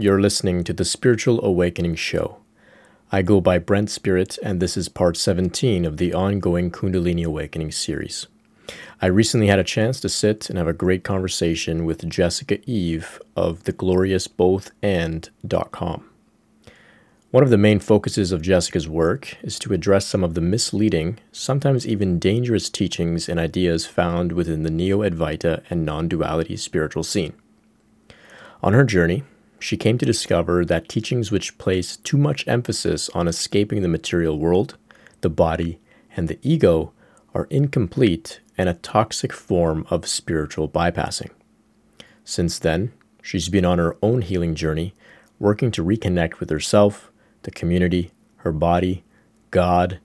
You're listening to the Spiritual Awakening Show. I go by Brent Spirit, and this is part 17 of the ongoing Kundalini Awakening series. I recently had a chance to sit and have a great conversation with Jessica Eve of thegloriousbothand.com. One of the main focuses of Jessica's work is to address some of the misleading, sometimes even dangerous teachings and ideas found within the Neo Advaita and non duality spiritual scene. On her journey, she came to discover that teachings which place too much emphasis on escaping the material world, the body, and the ego are incomplete and a toxic form of spiritual bypassing. Since then, she's been on her own healing journey, working to reconnect with herself, the community, her body, God,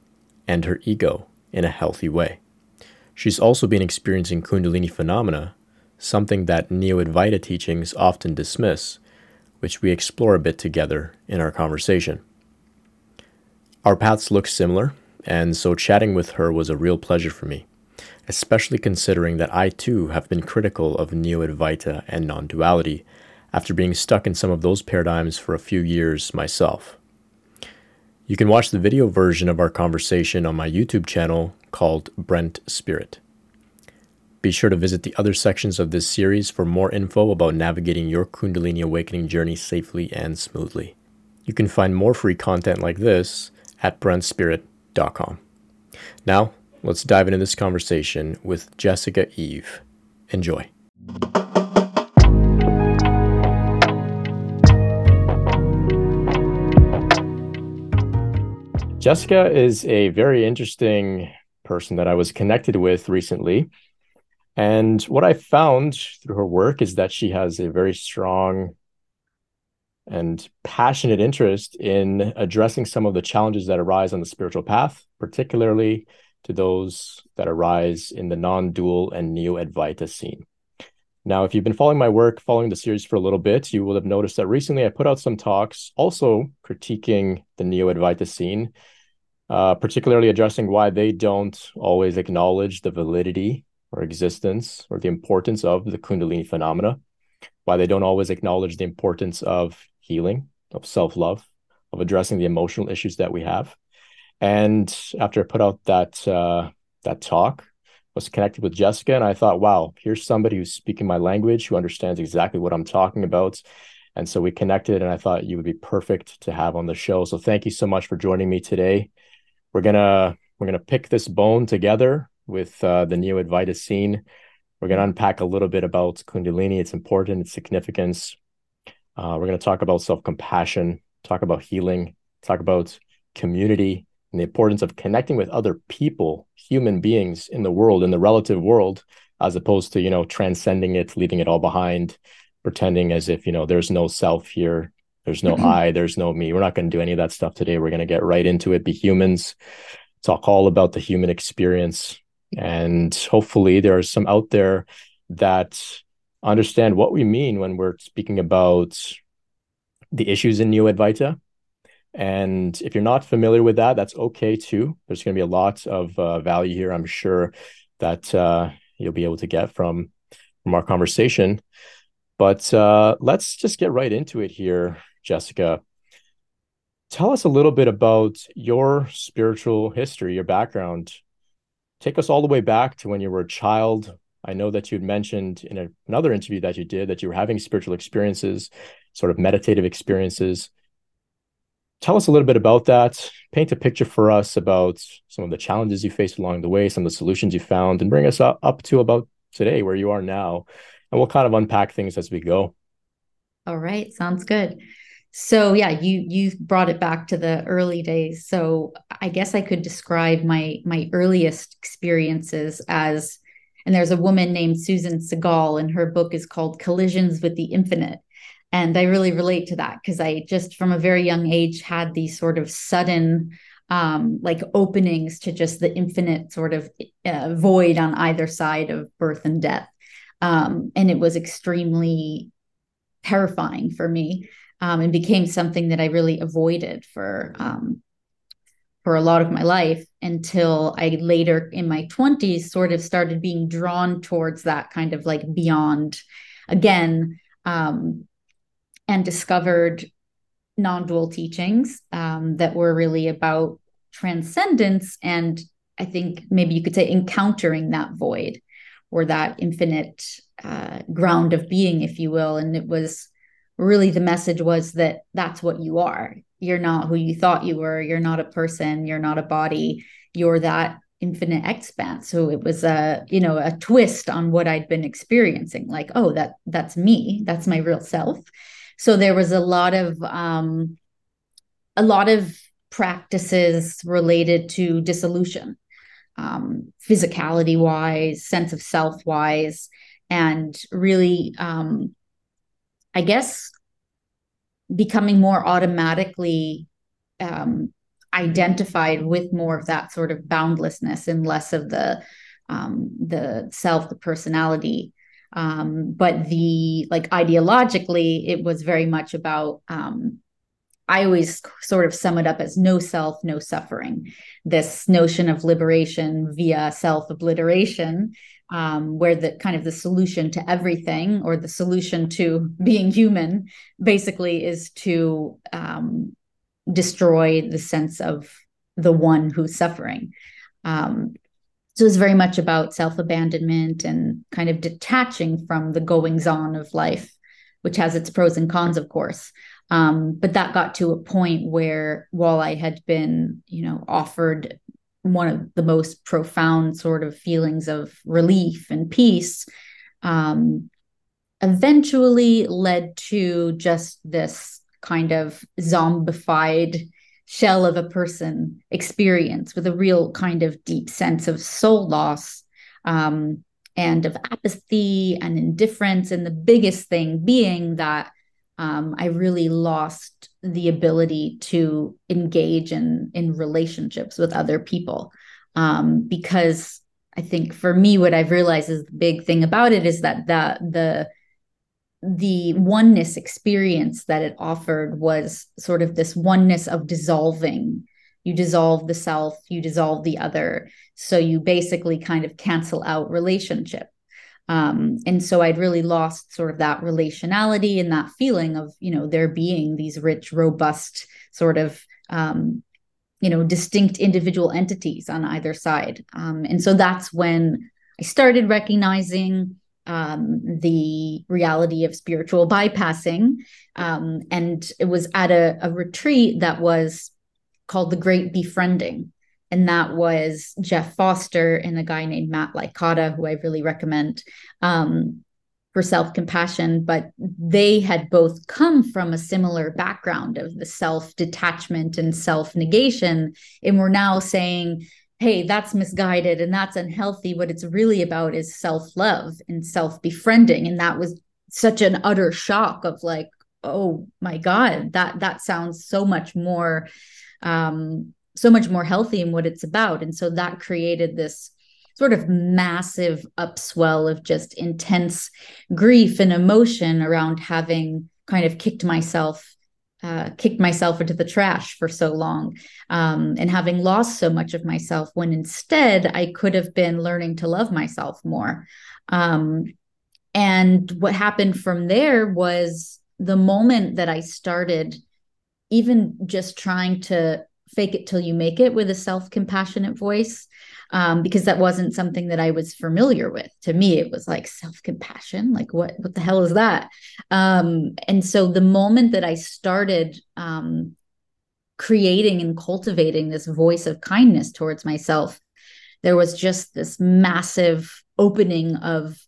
and her ego in a healthy way. She's also been experiencing Kundalini phenomena, something that Neo Advaita teachings often dismiss which we explore a bit together in our conversation. Our paths look similar, and so chatting with her was a real pleasure for me, especially considering that I too have been critical of Neo Advaita and non duality after being stuck in some of those paradigms for a few years myself. You can watch the video version of our conversation on my YouTube channel called Brent Spirit. Be sure to visit the other sections of this series for more info about navigating your Kundalini awakening journey safely and smoothly. You can find more free content like this at brentspirit.com. Now, let's dive into this conversation with Jessica Eve. Enjoy. Jessica is a very interesting person that I was connected with recently. And what I found through her work is that she has a very strong and passionate interest in addressing some of the challenges that arise on the spiritual path, particularly to those that arise in the non dual and neo Advaita scene. Now, if you've been following my work, following the series for a little bit, you will have noticed that recently I put out some talks also critiquing the neo Advaita scene, uh, particularly addressing why they don't always acknowledge the validity or existence or the importance of the Kundalini phenomena, why they don't always acknowledge the importance of healing, of self love, of addressing the emotional issues that we have. And after I put out that uh, that talk, was connected with Jessica, and I thought, wow, here's somebody who's speaking my language, who understands exactly what I'm talking about. And so we connected, and I thought you would be perfect to have on the show. So thank you so much for joining me today. We're gonna we're gonna pick this bone together with uh, the Neo Advaita scene. We're going to unpack a little bit about Kundalini, its importance, its significance. Uh, we're going to talk about self compassion, talk about healing, talk about community, and the importance of connecting with other people, human beings in the world, in the relative world, as opposed to, you know, transcending it, leaving it all behind, pretending as if, you know, there's no self here, there's no mm-hmm. I, there's no me. We're not going to do any of that stuff today. We're going to get right into it, be humans, talk all about the human experience, and hopefully, there are some out there that understand what we mean when we're speaking about the issues in Neo Advaita. And if you're not familiar with that, that's okay too. There's going to be a lot of uh, value here, I'm sure, that uh, you'll be able to get from from our conversation. But uh, let's just get right into it here, Jessica. Tell us a little bit about your spiritual history, your background take us all the way back to when you were a child. I know that you'd mentioned in a, another interview that you did that you were having spiritual experiences, sort of meditative experiences. Tell us a little bit about that. Paint a picture for us about some of the challenges you faced along the way, some of the solutions you found, and bring us up, up to about today, where you are now. And we'll kind of unpack things as we go. All right. Sounds good so yeah you you brought it back to the early days. So i guess i could describe my my earliest experiences as and there's a woman named susan segal and her book is called collisions with the infinite. And i really relate to that because i just from a very young age had these sort of sudden um like openings to just the infinite sort of uh, void on either side of birth and death. Um and it was extremely terrifying for me um, and became something that I really avoided for um, for a lot of my life until I later in my 20s sort of started being drawn towards that kind of like beyond again um, and discovered non-dual teachings um, that were really about transcendence and i think maybe you could say encountering that void or that infinite uh, ground of being if you will. And it was really the message was that that's what you are. You're not who you thought you were. You're not a person. You're not a body. You're that infinite expanse. So it was a you know a twist on what i'd been experiencing like oh that that's me. That's my real self. So there was a lot of um a lot of practices related to dissolution um physicality wise sense of self wise and really um i guess becoming more automatically um, identified with more of that sort of boundlessness and less of the um, the self, the personality. Um, but the like ideologically, it was very much about. Um, I always sort of sum it up as no self, no suffering. This notion of liberation via self obliteration, um, where the kind of the solution to everything or the solution to being human basically is to um, destroy the sense of the one who's suffering. Um, so it's very much about self abandonment and kind of detaching from the goings on of life, which has its pros and cons, of course. Um, but that got to a point where, while I had been, you know, offered one of the most profound sort of feelings of relief and peace um, eventually led to just this kind of zombified shell of a person experience with a real kind of deep sense of soul loss um, and of apathy and indifference. And the biggest thing being that um, I really lost the ability to engage in in relationships with other people um, because I think for me, what I've realized is the big thing about it is that the the the oneness experience that it offered was sort of this oneness of dissolving. You dissolve the self, you dissolve the other. So you basically kind of cancel out relationship. Um, and so I'd really lost sort of that relationality and that feeling of, you know, there being these rich, robust sort of, um, you know, distinct individual entities on either side. Um, and so that's when I started recognizing um, the reality of spiritual bypassing. Um, and it was at a, a retreat that was called the Great Befriending and that was Jeff Foster and a guy named Matt Licata, who I really recommend um, for self compassion. But they had both come from a similar background of the self detachment and self negation, and were now saying, hey, that's misguided and that's unhealthy. What it's really about is self love and self befriending. And that was such an utter shock of like, oh my God, that that sounds so much more um so much more healthy in what it's about. And so that created this sort of massive upswell of just intense grief and emotion around having kind of kicked myself uh, kicked myself into the trash for so long um, and having lost so much of myself when instead I could have been learning to love myself more. Um, and what happened from there was the moment that I started even just trying to fake it till you make it with a self compassionate voice um, because that wasn't something that I was familiar with. To me, it was like self compassion. Like what what the hell is that? Um, and so the moment that I started um, creating and cultivating this voice of kindness towards myself, there was just this massive opening of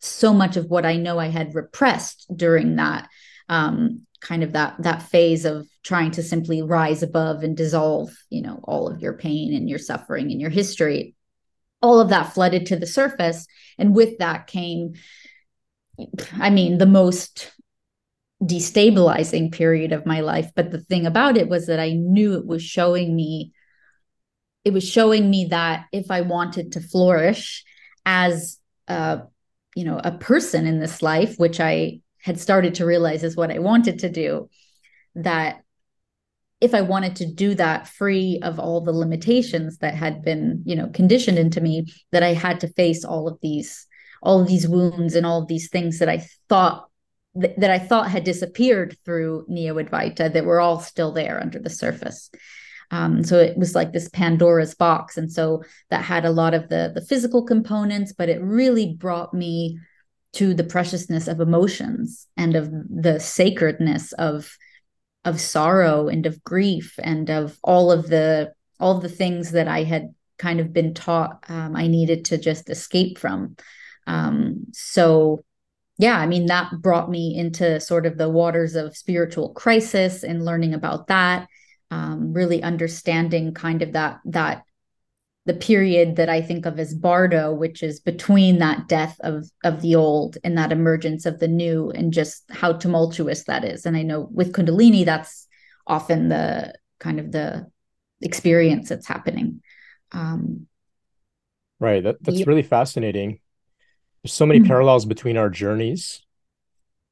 so much of what I know I had repressed during that um, kind of that that phase of trying to simply rise above and dissolve you know all of your pain and your suffering and your history. All of that flooded to the surface. And with that came i mean the most destabilizing period of my life. But the thing about it was that i knew it was showing me it was showing me that if i wanted to flourish as a you know a person in this life which i had started to realize is what I wanted to do, that if I wanted to do that free of all the limitations that had been, you know, conditioned into me, that I had to face all of these, all of these wounds and all of these things that I thought th- that I thought had disappeared through Neo Advaita that were all still there under the surface. Um, so it was like this Pandora's box, and so that had a lot of the the physical components, but it really brought me to the preciousness of emotions and of the sacredness of of sorrow and of grief and of all of the all of the things that I had kind of been taught um, I needed to just escape from. Um, so yeah, I mean that brought me into sort of the waters of spiritual crisis and learning about that um, really understanding kind of that that the period that I think of as Bardo, which is between that death of of the old and that emergence of the new, and just how tumultuous that is. And I know with Kundalini, that's often the kind of the experience that's happening. Um, right. That, that's yeah. really fascinating. There's so many mm-hmm. parallels between our journeys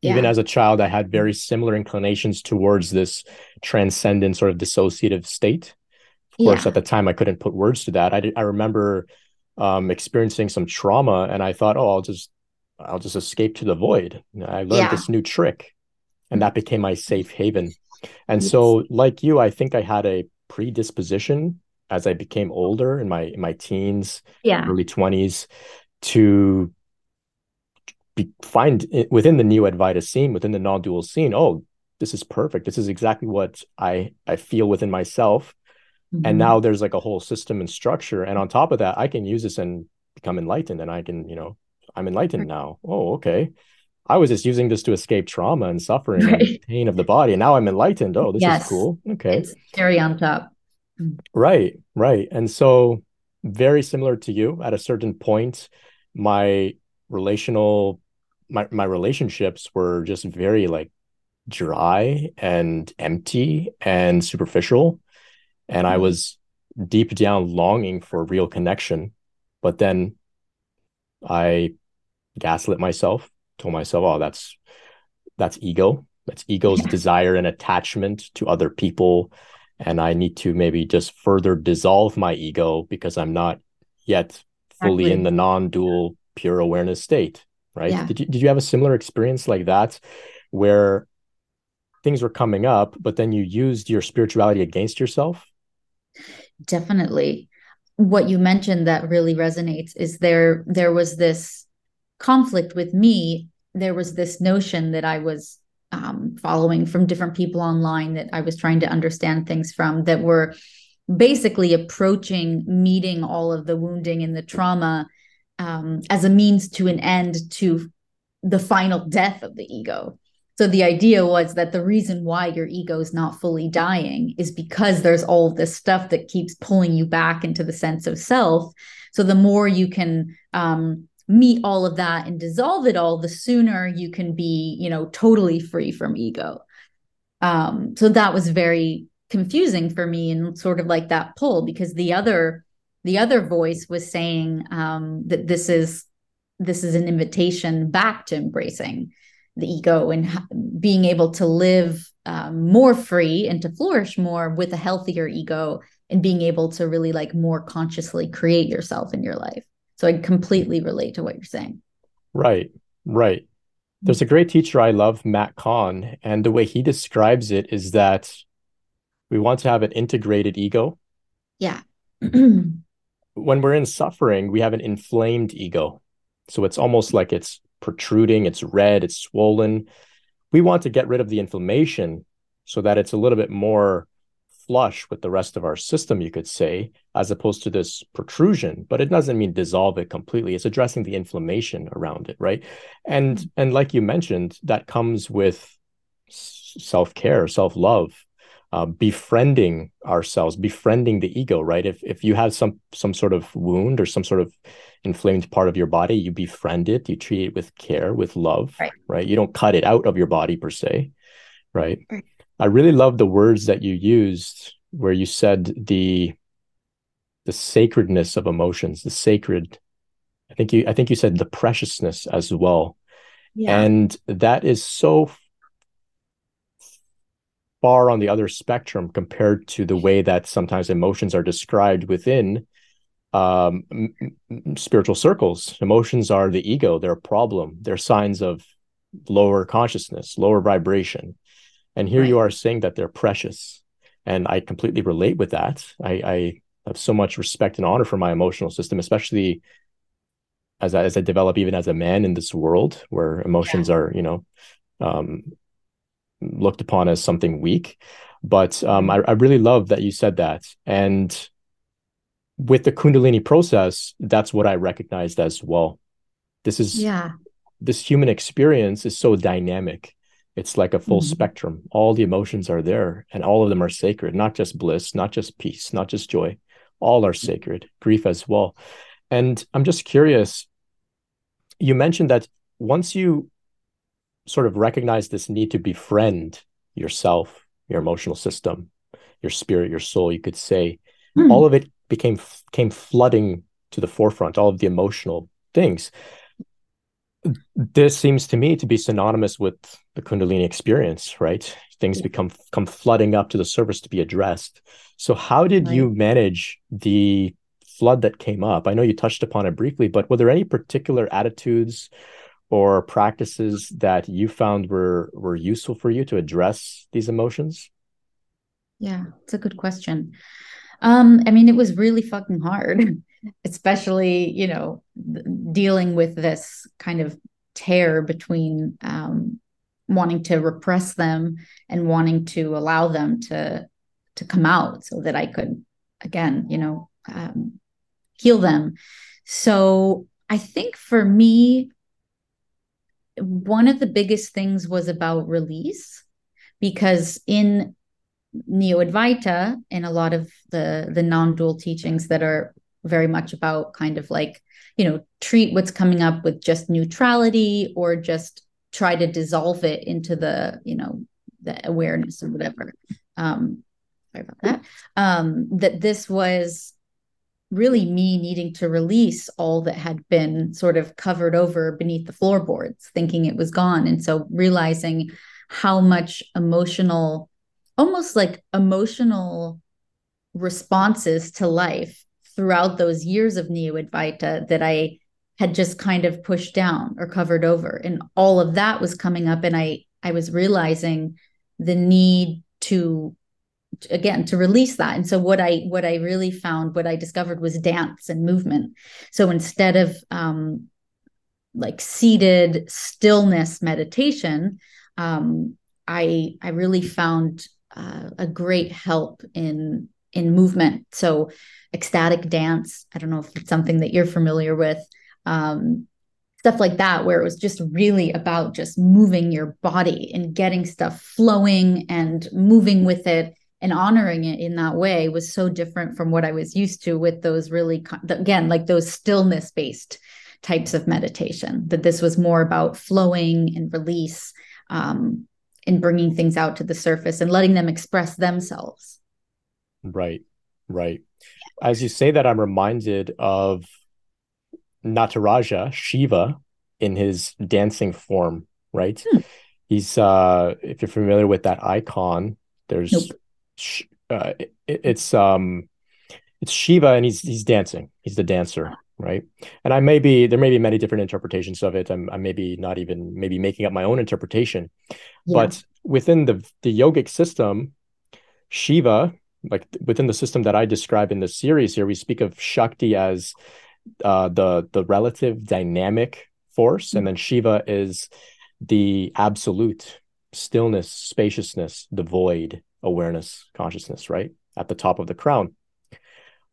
even as a child i had very similar inclinations towards this transcendent sort of dissociative state of course yeah. at the time i couldn't put words to that i, did, I remember um, experiencing some trauma and i thought oh i'll just i'll just escape to the void i learned yeah. this new trick and that became my safe haven and yes. so like you i think i had a predisposition as i became older in my in my teens yeah. early 20s to be, find within the neo Advaita scene, within the non-dual scene, oh, this is perfect. This is exactly what I I feel within myself. Mm-hmm. And now there's like a whole system and structure. And on top of that, I can use this and become enlightened. And I can, you know, I'm enlightened now. Oh, okay. I was just using this to escape trauma and suffering right. and pain of the body. And now I'm enlightened. Oh, this yes. is cool. Okay. It's cherry on top. Mm. Right, right. And so very similar to you at a certain point, my relational my my relationships were just very like dry and empty and superficial and i mm-hmm. was deep down longing for real connection but then i gaslit myself told myself oh that's that's ego that's ego's desire and attachment to other people and i need to maybe just further dissolve my ego because i'm not yet fully exactly. in the non-dual pure awareness state right? Yeah. Did you did you have a similar experience like that where things were coming up, but then you used your spirituality against yourself? Definitely. What you mentioned that really resonates is there there was this conflict with me. There was this notion that I was um, following from different people online that I was trying to understand things from that were basically approaching meeting all of the wounding and the trauma um, as a means to an end to the final death of the ego. So the idea was that the reason why your ego is not fully dying is because there's all this stuff that keeps pulling you back into the sense of self. So the more you can um, meet all of that and dissolve it all, the sooner you can be, you know, totally free from ego. Um, so that was very confusing for me and sort of like that pull because the other the other voice was saying um, that this is this is an invitation back to embracing the ego and being able to live um, more free and to flourish more with a healthier ego and being able to really like more consciously create yourself in your life. So i completely relate to what you're saying. Right. Right. There's a great teacher i love matt kahn and the way he describes it is that we want to have an integrated ego. Yeah. When we're in suffering, we have an inflamed ego. So it's almost like it's protruding, it's red, it's swollen. We want to get rid of the inflammation so that it's a little bit more flush with the rest of our system, you could say, as opposed to this protrusion. But it doesn't mean dissolve it completely. It's addressing the inflammation around it, right? And and like you mentioned, that comes with self-care, self-love, uh, befriending ourselves, befriending the ego, right? If if you have some some sort of wound or some sort of inflamed part of your body, you befriend it, you treat it with care, with love, right? right? You don't cut it out of your body per se, right? right? I really love the words that you used where you said the the sacredness of emotions, the sacred. I think you I think you said the preciousness as well. Yeah. And that is so far on the other spectrum compared to the way that sometimes emotions are described within um, spiritual circles. Emotions are the ego, they're a problem, they're signs of lower consciousness, lower vibration. And here Right. you are saying that they're precious. And I completely relate with that. I, I have so much respect and honor for my emotional system, especially as I, as I develop even as a man in this world where emotions are, you know, um, looked upon as something weak. But um, I, I really love that you said that. And with the Kundalini process, that's what I recognized as well. This is Yeah. this human experience is so dynamic. It's like a full Mhm. spectrum. All the emotions are there, and all of them are sacred, not just bliss, not just peace, not just joy. All are sacred, grief as well. And I'm just curious, you mentioned that once you sort of recognize this need to befriend yourself, your emotional system, your spirit, your soul, you could say, Hmm. all of it became came flooding to the forefront, all of the emotional things. This seems to me to be synonymous with the kundalini experience right? Things become come flooding up to the surface to be addressed. So how did you manage the flood that came up? I know you touched upon it briefly but were there any particular attitudes or practices that you found were were useful for you to address these emotions Yeah, it's a good question. Um, I mean, it was really fucking hard, especially, you know, dealing with this kind of tear between um, wanting to repress them and wanting to allow them to to come out so that I could, again, you know, um, heal them. So I think for me, one of the biggest things was about release because in Neo Advaita and a lot of the the non-dual teachings that are very much about kind of like you know treat what's coming up with just neutrality or just try to dissolve it into the you know the awareness or whatever. Um sorry about that. Um that this was really me needing to release all that had been sort of covered over beneath the floorboards thinking it was gone. And so realizing how much emotional almost like emotional responses to life throughout those years of neo advaita that i had just kind of pushed down or covered over. And all of that was coming up and i i was realizing the need to again to release that. And so what i what i really found what i discovered was dance and movement. So instead of um like seated stillness meditation um i i really found uh, a great help in in movement. So ecstatic dance i don't know if it's something that you're familiar with um stuff like that where it was just really about just moving your body and getting stuff flowing and moving with it and honoring it in that way was so different from what I was used to with those really again like those stillness based types of meditation that this was more about flowing and release um, and bringing things out to the surface and letting them express themselves right right as you say that i'm reminded of nataraja shiva in his dancing form right Hmm. he's uh if you're familiar with that icon there's Nope. Uh, it, it's um it's shiva and he's he's dancing. He's the dancer right? And i may be there may be many different interpretations of it. I'm, I maybe not even maybe making up my own interpretation. Yeah. but within the the yogic system shiva like within the system that i describe in the series here we speak of shakti as uh the the relative dynamic force. And then shiva is the absolute stillness spaciousness the void awareness consciousness right at the top of the crown.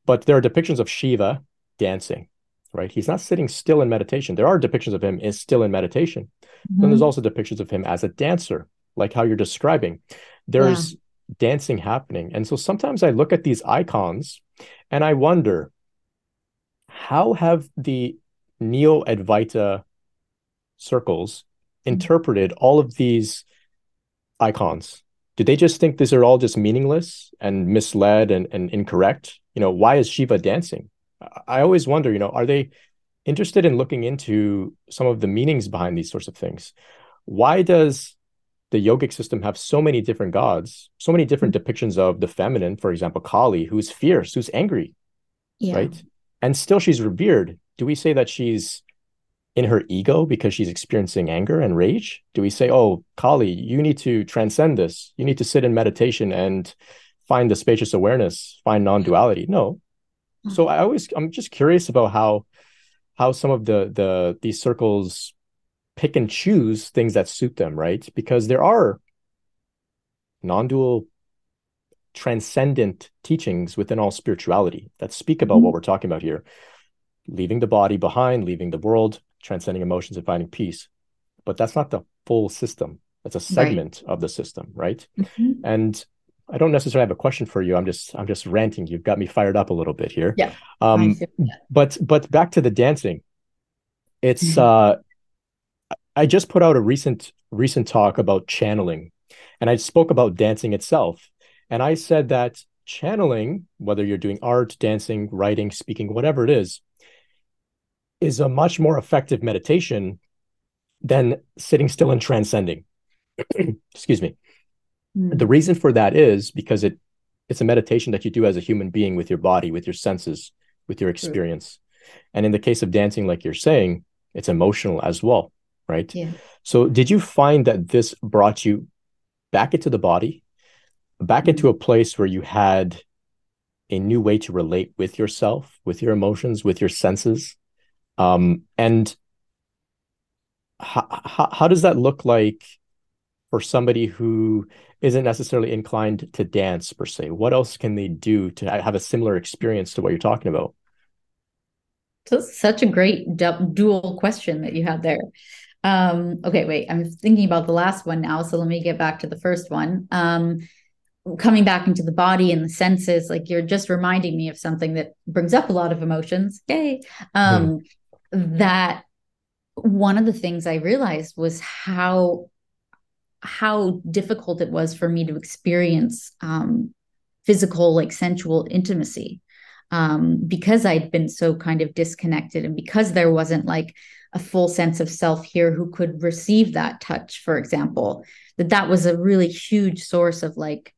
But there are depictions of shiva dancing right? He's not sitting still in meditation. There are depictions of him is still in meditation. Then there's Mhm. also depictions of him as a dancer like how you're describing. There's dancing happening. And so sometimes i look at these icons and i wonder how have the neo advaita circles interpreted all of these icons do they just think these are all just meaningless and misled and, and incorrect? You know why is shiva dancing? I- i always wonder you know are they interested in looking into some of the meanings behind these sorts of things? Why does the yogic system have so many different gods so many different mm-hmm. depictions of the feminine for example kali who's fierce who's angry yeah. right? And still she's revered. Do we say that she's in her ego because she's experiencing anger and rage? Do we say, "Oh, Kali, you need to transcend this. You need to sit in meditation and find the spacious awareness, find non-duality"? No. So I always I'm just curious about how how some of the the these circles pick and choose things that suit them, right? Because there are non-dual transcendent teachings within all spirituality that speak about mm-hmm. what we're talking about here leaving the body behind leaving the world transcending emotions and finding peace. But that's not the full system. That's a segment right. of the system right? Mm-hmm. and i don't necessarily have a question for you. I'm just i'm just ranting. You've got me fired up a little bit here. Yeah um but but back to the dancing. It's mm-hmm. uh i just put out a recent recent talk about channeling and i spoke about dancing itself. And I said that channeling, whether you're doing art, dancing, writing, speaking, whatever it is, is a much more effective meditation than sitting still and transcending. Excuse me. Mm. The reason for that is because it it's a meditation that you do as a human being with your body, with your senses, with your experience. And in the case of dancing, like you're saying, it's emotional as well, right? Yeah. So did you find that this brought you back into the body back into a place where you had a new way to relate with yourself, with your emotions, with your senses. Um, and how, how, how does that look like for somebody who isn't necessarily inclined to dance per se? What else can they do to have a similar experience to what you're talking about? So such a great dual question that you had there. Um, okay, wait, I'm thinking about the last one now. So let me get back to the first one. Um, coming back into the body and the senses like you're just reminding me of something that brings up a lot of emotions yay um mm. That one of the things i realized was how how difficult it was for me to experience um physical like sensual intimacy um because i'd been so kind of disconnected and because there wasn't like a full sense of self here who could receive that touch for example that that was a really huge source of like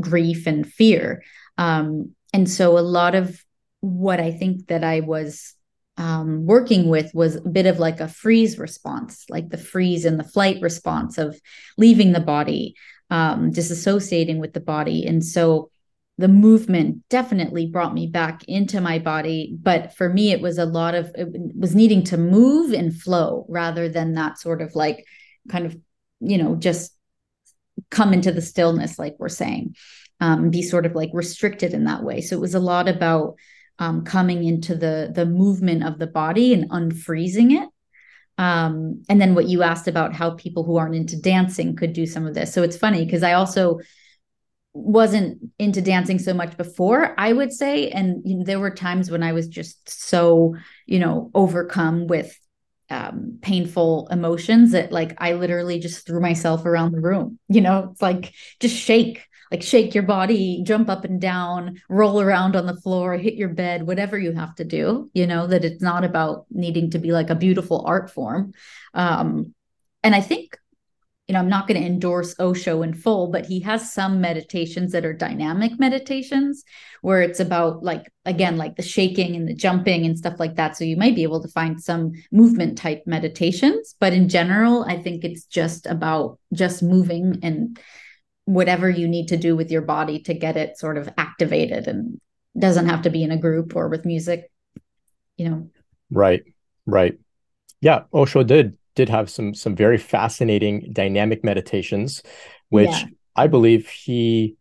grief and fear. Um, and so a lot of what I think that I was um, working with was a bit of like a freeze response, like the freeze and the flight response of leaving the body, um, disassociating with the body. And so the movement definitely brought me back into my body. But for me, it was a lot of, it was needing to move and flow rather than that sort of like kind of, you know, just come into the stillness, like we're saying, um, be sort of like restricted in that way. So it was a lot about um, coming into the the movement of the body and unfreezing it. Um, and then what you asked about how people who aren't into dancing could do some of this. So it's funny because I also wasn't into dancing so much before i would say and you know, there were times when i was just so you know overcome with um, painful emotions that like I literally just threw myself around the room. You know, it's like just shake, like shake your body, jump up and down, roll around on the floor, hit your bed, whatever you have to do. You know that it's not about needing to be like a beautiful art form. Um, and I think you know, I'm not going to endorse Osho in full, but he has some meditations that are dynamic meditations where it's about like again like the shaking and the jumping and stuff like that. So you might be able to find some movement type meditations, but in general, I think it's just about just moving and whatever you need to do with your body to get it sort of activated and doesn't have to be in a group or with music, you know. Right. Right. Yeah, Osho did did have some some very fascinating dynamic meditations, which yeah. I believe he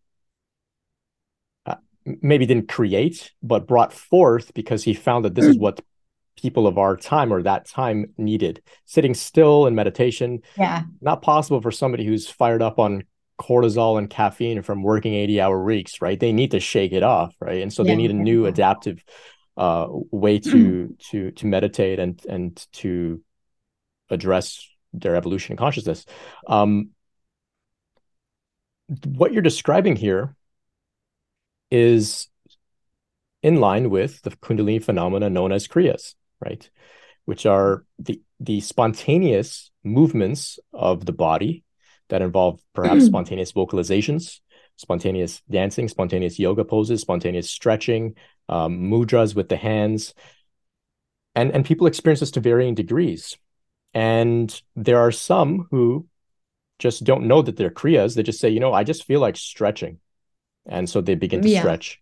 uh, maybe didn't create, but brought forth because he found that this is what people of our time or that time needed. Sitting still in meditation, yeah, not possible for somebody who's fired up on cortisol and caffeine from working 80 hour weeks right they need to shake it off right and so yeah. they need a new adaptive uh, way to to to meditate and and to address their evolution and consciousness. Um, what you're describing here is in line with the Kundalini phenomena known as Kriyas, right? Which are the the spontaneous movements of the body that involve perhaps spontaneous vocalizations, spontaneous dancing, spontaneous yoga poses, spontaneous stretching, um, mudras with the hands, and and people experience this to varying degrees. And there are some who just don't know that they're kriyas. They just say you know i just feel like stretching. And so they begin to yeah. stretch.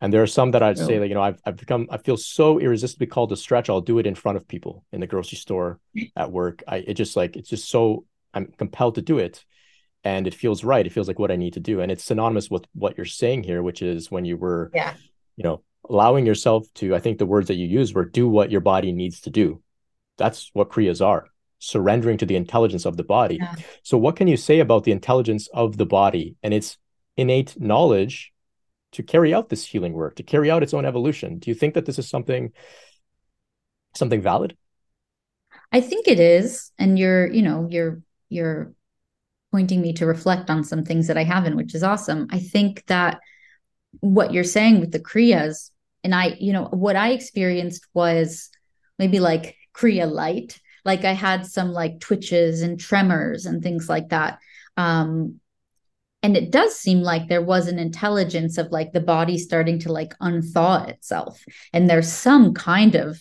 And there are some that i'd say that you know I've, I've become i feel so irresistibly called to stretch. I'll do it in front of people in the grocery store at work. I it just like it's just so i'm compelled to do it and it feels right. It feels like what i need to do. And it's synonymous with what you're saying here which is when you were yeah. you know allowing yourself to i think the words that you use were do what your body needs to do. That's what kriyas are surrendering to the intelligence of the body. Yeah. so what can you say about the intelligence of the body and its innate knowledge to carry out this healing work to carry out its own evolution? Do you think that this is something something valid? I think it is. And you're you know you're you're pointing me to reflect on some things that i haven't which is awesome. I think that what you're saying with the kriyas and i you know what i experienced was maybe like kriya light. Like i had some like twitches and tremors and things like that. Um and it does seem like there was an intelligence of like the body starting to like unthaw itself. And there's some kind of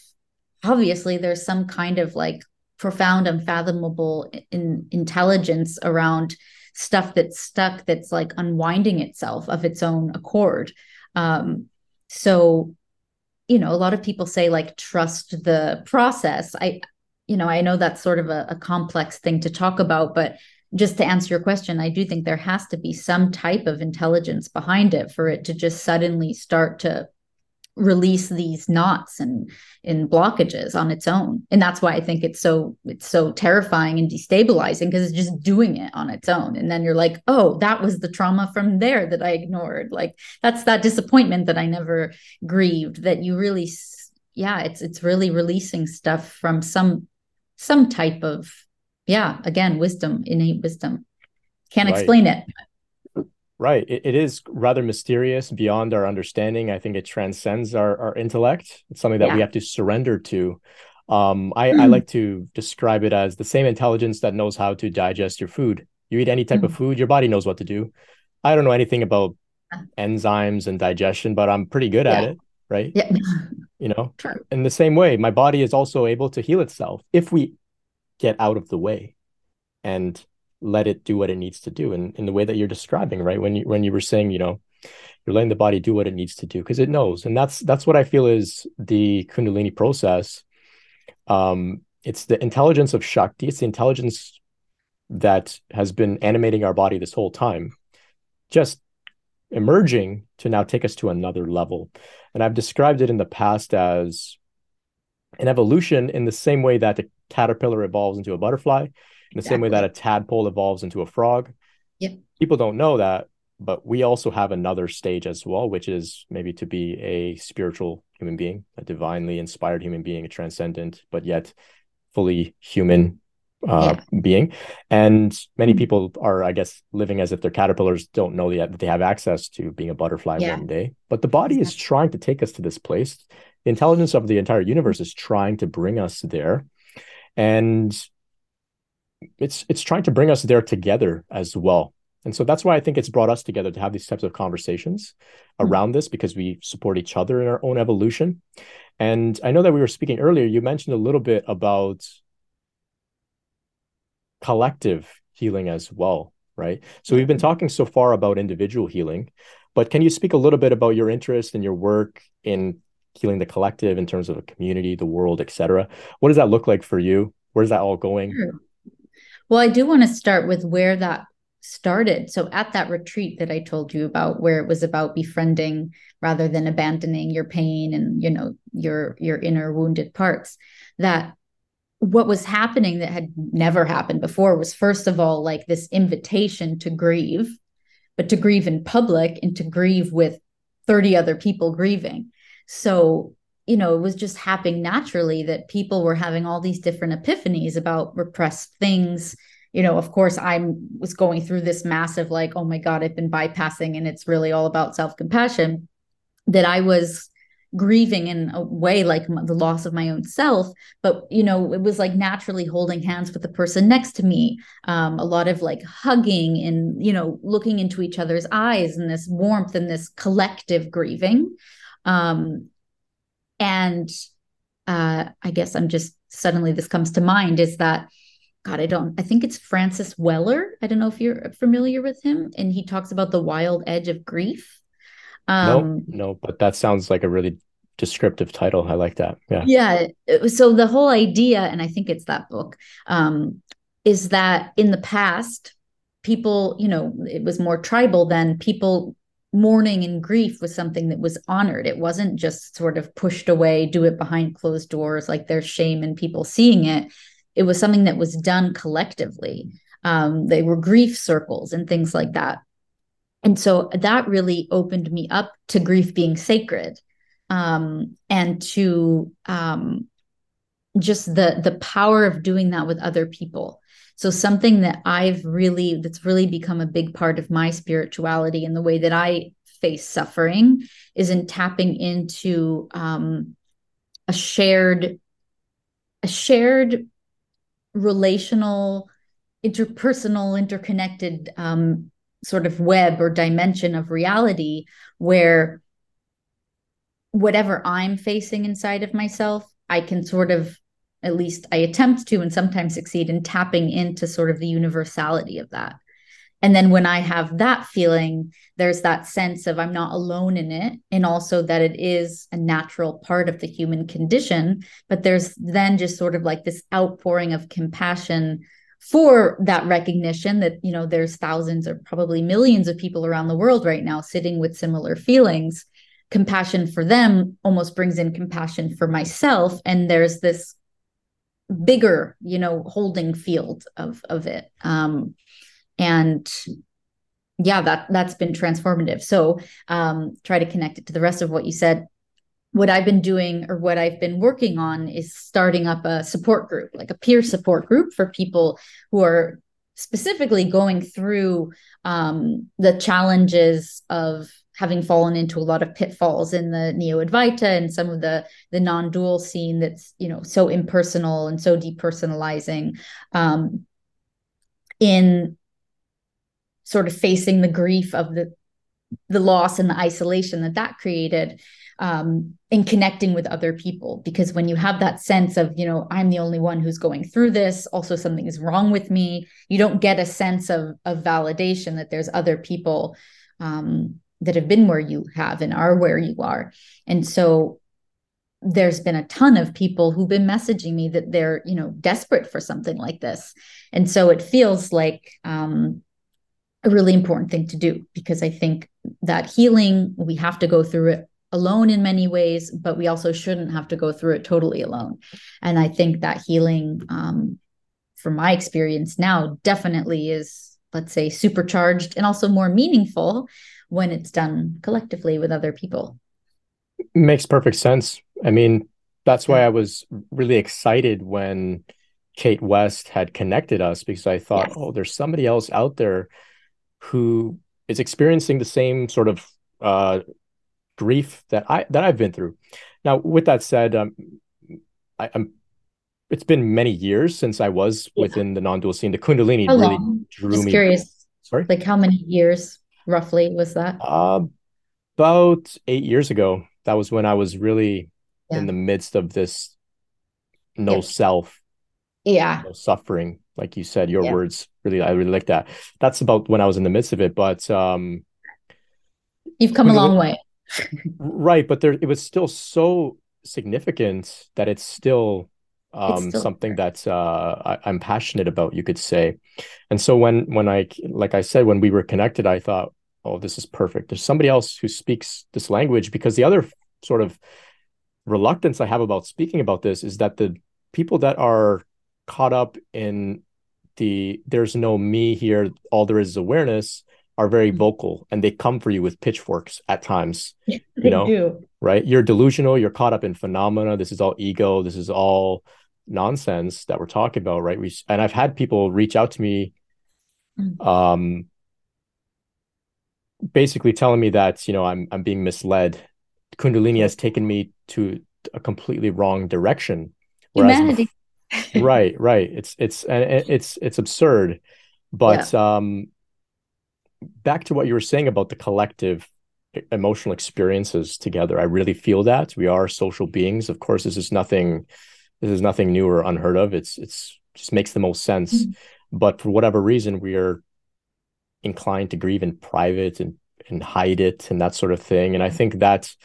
obviously there's some kind of like profound unfathomable in, intelligence around stuff that's stuck that's like unwinding itself of its own accord. Um so you know a lot of people say like trust the process. I you know i know that's sort of a, a complex thing to talk about but just to answer your question i do think there has to be some type of intelligence behind it for it to just suddenly start to release these knots and in blockages on its own. And that's why i think it's so it's so terrifying and destabilizing because it's just doing it on its own. And then you're like oh that was the trauma from there that i ignored. Like that's that disappointment that i never grieved that you really yeah it's it's really releasing stuff from some some type of yeah again wisdom innate wisdom. Can't right. explain it Right. It, it is rather mysterious beyond our understanding. I think it transcends our, our intellect. It's something that yeah. we have to surrender to. Um, I, mm. I, like to describe it as the same intelligence that knows how to digest your food. You eat any type mm. of food, your body knows what to do. I don't know anything about enzymes and digestion, but I'm pretty good yeah. at it. Right. Yeah. you know, True. in the same way, my body is also able to heal itself if we get out of the way. And let it do what it needs to do and in the way that you're describing right? When you when you were saying you know you're letting the body do what it needs to do because it knows. And that's that's what i feel is the kundalini process. Um it's the intelligence of shakti. It's the intelligence that has been animating our body this whole time just emerging to now take us to another level. And i've described it in the past as an evolution in the same way that the caterpillar evolves into a butterfly the exactly. same way that a tadpole evolves into a frog. Yep. People don't know that, but we also have another stage as well, which is maybe to be a spiritual human being, a divinely inspired human being, a transcendent, but yet fully human uh, yeah. being. And many mm-hmm. people are, I guess, living as if their caterpillars don't know yet that they have access to being a butterfly yeah. one day. But the body exactly. is trying to take us to this place. The intelligence of the entire universe is trying to bring us there. And it's it's trying to bring us there together as well. And so that's why i think it's brought us together to have these types of conversations mm-hmm. around this because we support each other in our own evolution. And i know that we were speaking earlier you mentioned a little bit about collective healing as well right? So we've been talking so far about individual healing but can you speak a little bit about your interest and your work in healing the collective in terms of a community the world etc what does that look like for you? Where's that all going? Sure. Well, I do want to start with where that started. So at that retreat that I told you about where it was about befriending rather than abandoning your pain and you know your your inner wounded parts that what was happening that had never happened before was first of all like this invitation to grieve but to grieve in public and to grieve with 30 other people grieving. So you know, it was just happening naturally that people were having all these different epiphanies about repressed things. You know, of course, I was going through this massive, like, oh my God, I've been bypassing, and it's really all about self compassion. That I was grieving in a way like the loss of my own self but you know it was like naturally holding hands with the person next to me um, a lot of like hugging and you know looking into each other's eyes and this warmth and this collective grieving um, and uh, I guess I'm just suddenly this comes to mind is that God, I don't, I think it's Francis Weller. I don't know if you're familiar with him. And he talks about the wild edge of grief. Um, no, no, but that sounds like a really descriptive title. I like that. Yeah. Yeah. So the whole idea, and I think it's that book, um, is that in the past, people, you know, it was more tribal than people mourning and grief was something that was honored. It wasn't just sort of pushed away, do it behind closed doors, like there's shame in people seeing it. It was something that was done collectively. Um, they were grief circles and things like that. And so that really opened me up to grief being sacred um, and to um, just the the power of doing that with other people. So something that I've really that's really become a big part of my spirituality and the way that I face suffering is in tapping into um, a shared a shared relational interpersonal interconnected um, sort of web or dimension of reality where whatever i'm facing inside of myself i can sort of at least I attempt to and sometimes succeed in tapping into sort of the universality of that. And then when I have that feeling, there's that sense of I'm not alone in it, and also that it is a natural part of the human condition. But there's then just sort of like this outpouring of compassion for that recognition that, you know, there's thousands or probably millions of people around the world right now sitting with similar feelings. Compassion for them almost brings in compassion for myself. And there's this bigger you know holding field of of it. Um and yeah that that's been transformative. So um try to connect it to the rest of what you said. What I've been doing or what I've been working on is starting up a support group, like a peer support group for people who are specifically going through um, the challenges of having fallen into a lot of pitfalls in the neo advaita and some of the the non-dual scene that's you know so impersonal and so depersonalizing um, in sort of facing the grief of the the loss and the isolation that that created um, in connecting with other people. Because when you have that sense of you know i'm the only one who's going through this also something is wrong with me you don't get a sense of of validation that there's other people um, that have been where you have and are where you are. And so there's been a ton of people who've been messaging me that they're, you know, desperate for something like this. And so it feels like um, a really important thing to do because I think that healing, we have to go through it alone in many ways, but we also shouldn't have to go through it totally alone. And I think that healing, um, from my experience now, definitely is, let's say, supercharged and also more meaningful when it's done collectively with other people. Makes perfect sense. I mean, that's why I was really excited when Kate West had connected us because I thought, yes. oh, there's somebody else out there who is experiencing the same sort of uh, grief that I that I've been through. Now, with that said, um, I, am It's been many years since I was yeah. within the non-dual scene. The Kundalini how really long? drew Just me. Curious. Sorry, like how many years? Roughly was that? Uh, about eight years ago. That was when I was really yeah. in the midst of this no yep. self, yeah, no suffering. Like you said, your yeah. words really, I really like that. That's about when I was in the midst of it. But um, you've come a long way, right? But there, it was still so significant that it's still um something that uh I, am passionate about you could say and so when when i like i said when we were connected i thought oh this is perfect there's somebody else who speaks this language because the other sort of reluctance i have about speaking about this is that the people that are caught up in the there's no me here all there is is awareness are very mm-hmm. vocal and they come for you with pitchforks at times yeah, you know do. right you're delusional you're caught up in phenomena this is all ego this is all nonsense that we're talking about, right? We and I've had people reach out to me, mm. um, basically telling me that you know I'm I'm being misled. Kundalini has taken me to a completely wrong direction. Humanity. right, right. It's it's and it's it's absurd, but yeah. um, back to what you were saying about the collective emotional experiences together. I really feel that we are social beings. Of course, this is nothing this is nothing new or unheard of. It's it's just makes the most sense. Mm-hmm. But for whatever reason, we are inclined to grieve in private and and hide it and that sort of thing. And I think that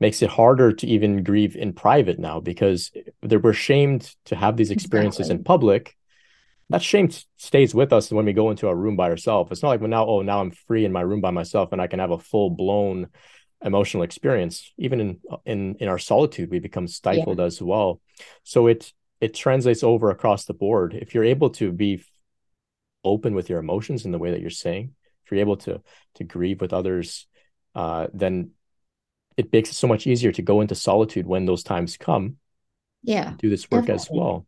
makes it harder to even grieve in private now because we're shamed to have these experiences exactly. in public that shame stays with us when we go into our room by ourselves. It's not like well now, oh, now I'm free in my room by myself and I can have a full blown emotional experience. Even in in in our solitude, we become stifled yeah. as well. So it it translates over across the board. If you're able to be open with your emotions in the way that you're saying, if you're able to to grieve with others, uh, then it makes it so much easier to go into solitude when those times come. Yeah, do this work definitely. as well.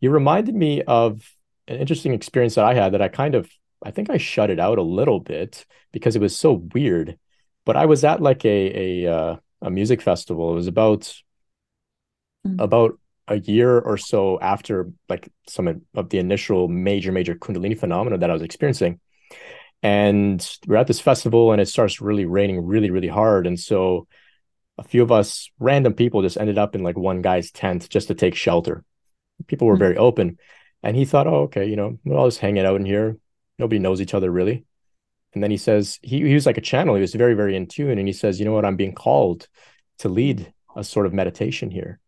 You reminded me of an interesting experience that I had that I kind of I think I shut it out a little bit because it was so weird. But I was at like a a uh, a music festival. It was about mm-hmm. about a year or so after like some of the initial major major kundalini phenomena that I was experiencing. And we're at this festival and it starts really raining really really hard and so a few of us random people just ended up in like one guy's tent just to take shelter. People were mm-hmm. very open and he thought, oh, okay, you know, we're all just hanging out in here. Nobody knows each other really. And then he says, he, he was like a channel. He was very, very in tune. And he says, you know what? I'm being called to lead a sort of meditation here.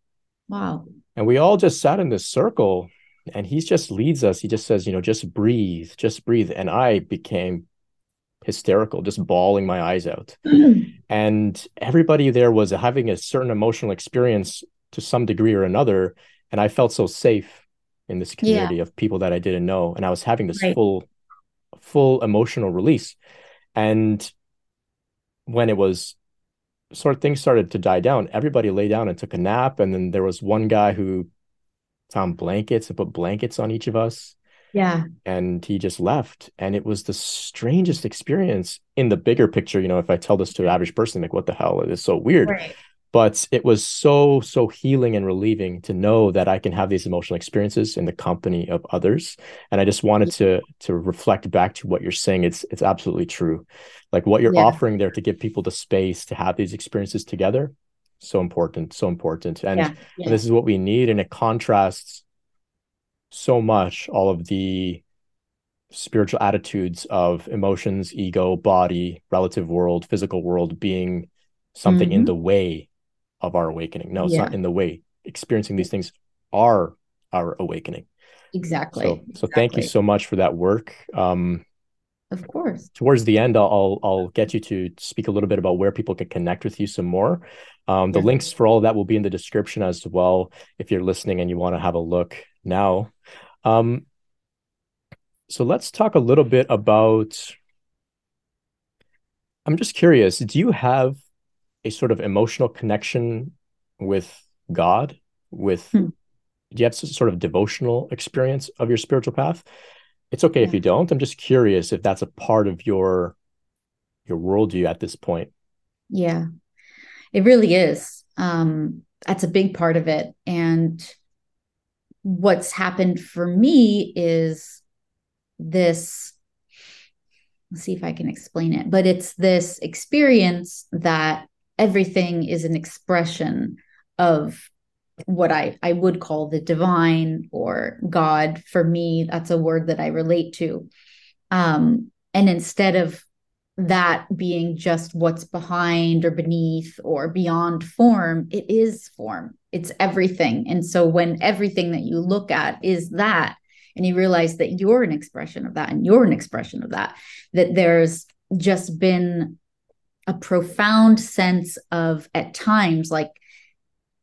Wow. And we all just sat in this circle and he just leads us. He just says, you know, just breathe, just breathe. And I became hysterical, just bawling my eyes out. and everybody there was having a certain emotional experience to some degree or another. And I felt so safe in this community yeah. of people that I didn't know. And I was having this right. full, full emotional release. And when it was sort of things started to die down, everybody lay down and took a nap. And then there was one guy who found blankets and put blankets on each of us. Yeah. And he just left. And it was the strangest experience in the bigger picture. You know, if I tell this to an average person, like, what the hell? It is so weird. Right but it was so so healing and relieving to know that i can have these emotional experiences in the company of others and i just wanted to to reflect back to what you're saying it's it's absolutely true like what you're yeah. offering there to give people the space to have these experiences together so important so important and, yeah. Yeah. and this is what we need and it contrasts so much all of the spiritual attitudes of emotions ego body relative world physical world being something mm-hmm. in the way of our awakening. No, it's yeah. not in the way. Experiencing these things are our awakening. Exactly. So, so exactly. thank you so much for that work. Um, of course. Towards the end, I'll I'll get you to speak a little bit about where people can connect with you some more. Um, the yeah. links for all of that will be in the description as well if you're listening and you want to have a look now. Um, so let's talk a little bit about. I'm just curious. Do you have a sort of emotional connection with God, with hmm. do you have some sort of devotional experience of your spiritual path? It's okay yeah. if you don't. I'm just curious if that's a part of your your worldview at this point. Yeah, it really is. Um, that's a big part of it. And what's happened for me is this let's see if I can explain it, but it's this experience that everything is an expression of what I, I would call the divine or God. For me, that's a word that I relate to. Um, and instead of that being just what's behind or beneath or beyond form, it is form. It's everything. And so when everything that you look at is that, and you realize that you're an expression of that and you're an expression of that, that there's just been a profound sense of at times like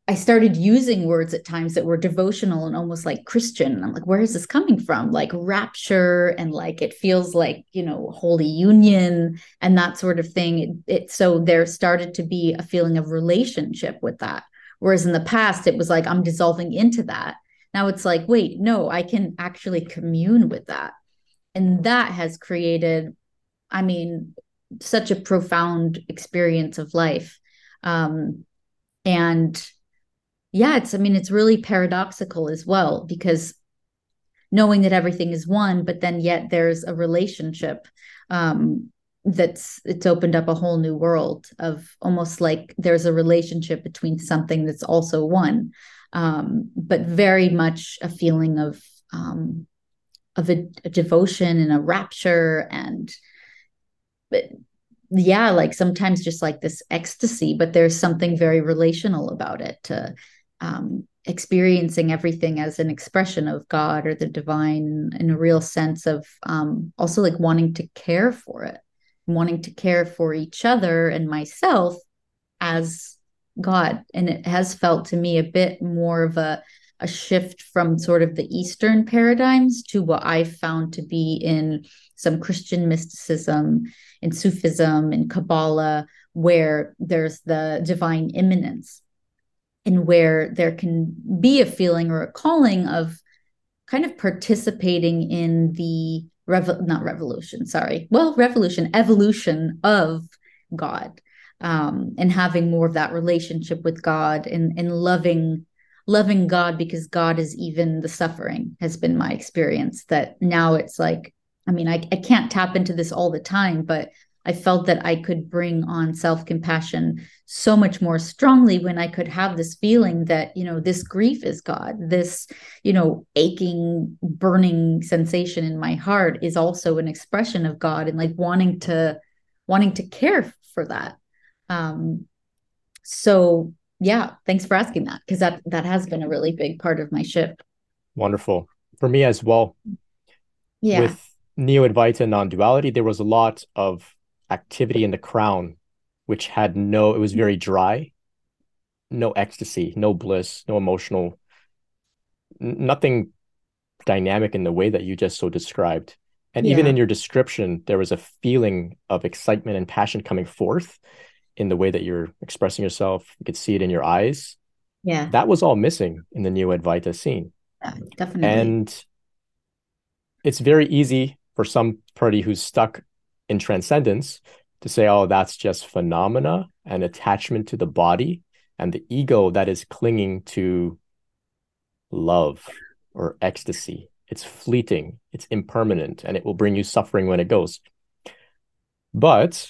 I started using words at times that were devotional and almost like Christian. And I'm like, where is this coming from? Like rapture and like it feels like, you know, holy union and that sort of thing. It, it so there started to be a feeling of relationship with that. Whereas in the past, it was like I'm dissolving into that. Now it's like, wait, no, I can actually commune with that. And that has created, I mean, such a profound experience of life. Um and yeah it's i mean it's really paradoxical as well because knowing that everything is one but then yet there's a relationship um that's it's opened up a whole new world of almost like there's a relationship between something that's also one um, but very much a feeling of um, of a, a, devotion and a rapture and yeah like sometimes just like this ecstasy but there's something very relational about it to um, experiencing everything as an expression of god or the divine in a real sense of um, also like wanting to care for it wanting to care for each other and myself as God. And it has felt to me a bit more of a, a shift from sort of the Eastern paradigms to what I found to be in some Christian mysticism, in Sufism, in Kabbalah, where there's the divine immanence and where there can be a feeling or a calling of kind of participating in the rev- not revolution, sorry. Well, revolution, evolution of God. Um, and having more of that relationship with God and, and loving loving God because God is even the suffering has been my experience that now it's like I mean I, I can't tap into this all the time but I felt that I could bring on self compassion so much more strongly when I could have this feeling that, you know, this grief is God. This, you know, aching, burning sensation in my heart is also an expression of God and like wanting to, wanting to care for that. Um, so yeah, thanks for asking that because that that has been a really big part of my shift. Wonderful. For me as well. Yeah. With Neo Advaita non duality, there was a lot of activity in the crown, which had no, it was very dry, no ecstasy, no bliss, no emotional, nothing dynamic in the way that you just so described. And yeah. even in your description, there was a feeling of excitement and passion coming forth in the way that you're expressing yourself. You could see it in your eyes. Yeah. That was all missing in the Neo Advaita scene. Yeah, definitely. And it's very easy for some party who's stuck in transcendence to say, oh, that's just phenomena and attachment to the body and the ego that is clinging to love or ecstasy. It's fleeting, it's impermanent, and it will bring you suffering when it goes. But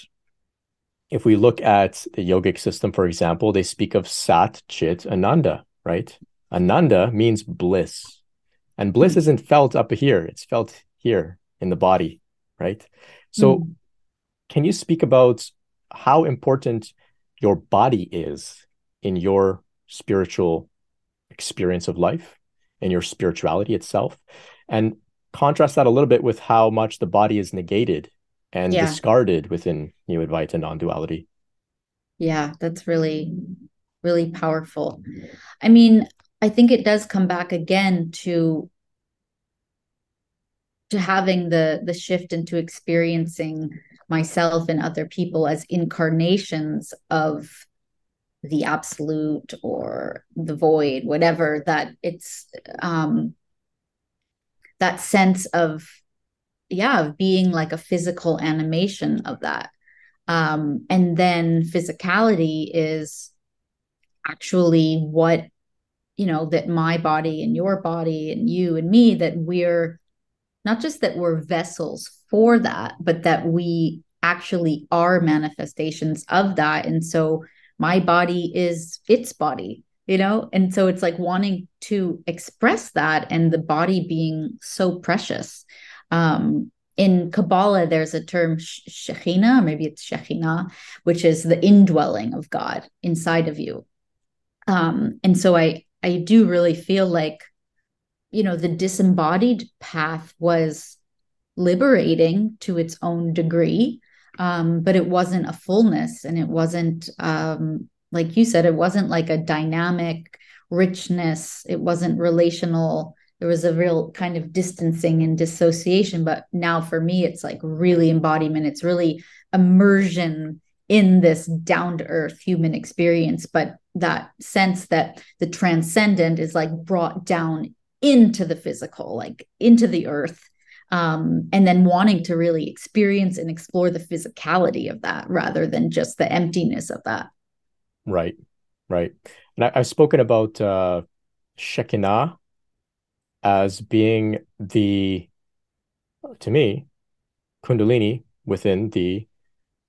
if we look at the yogic system, for example, they speak of Sat Chit Ananda, right? Ananda means bliss. And bliss mm. isn't felt up here, it's felt here in the body, right? So, mm. can you speak about how important your body is in your spiritual experience of life and your spirituality itself? And contrast that a little bit with how much the body is negated and yeah. discarded within Neo Advaita non duality. Yeah, that's really, really powerful. I mean, I think it does come back again to to having the the shift into experiencing myself and other people as incarnations of the absolute or the void whatever that it's um that sense of yeah of being like a physical animation of that. Um and then physicality is actually what you know that my body and your body and you and me that we're not just that we're vessels for that, but that we actually are manifestations of that. And so my body is its body, you know? And so it's like wanting to express that and the body being so precious. Um, in Kabbalah, there's a term Shekhinah, maybe it's Shekhinah, which is the indwelling of God inside of you. Um, and so I I do really feel like you know the disembodied path was liberating to its own degree um, but it wasn't a fullness and it wasn't um, like you said it wasn't like a dynamic richness. It wasn't relational. There was a real kind of distancing and dissociation but now for me it's like really embodiment. It's really immersion in this down to earth human experience but that sense that the transcendent is like brought down into the physical, like into the earth. Um, and then wanting to really experience and explore the physicality of that rather than just the emptiness of that. Right, right. And I, have spoken about uh, Shekinah as being the, to me, Kundalini within the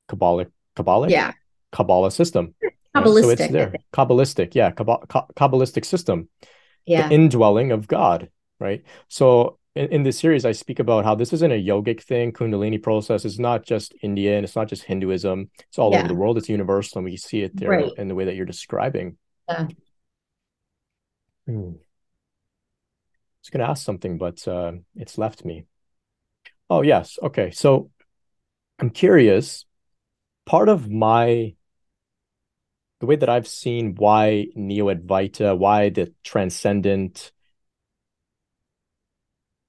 Kabbalic, Kabbalic, yeah, Kabbalah system. Kabbalistic. So it's there. Kabbalistic, yeah, Kabbalistic system. Yeah. The indwelling of God, right? So in, in this series, I speak about how this isn't a yogic thing. Kundalini process is not just Indian. It's not just Hinduism. It's all yeah. over the world. It's universal, and we see it there right. in the way that you're describing. Yeah. Hmm. I was going to ask something, but uh, it's left me. Oh yes, okay. So I'm curious. Part of my the way that I've seen why Neo Advaita, why the transcendent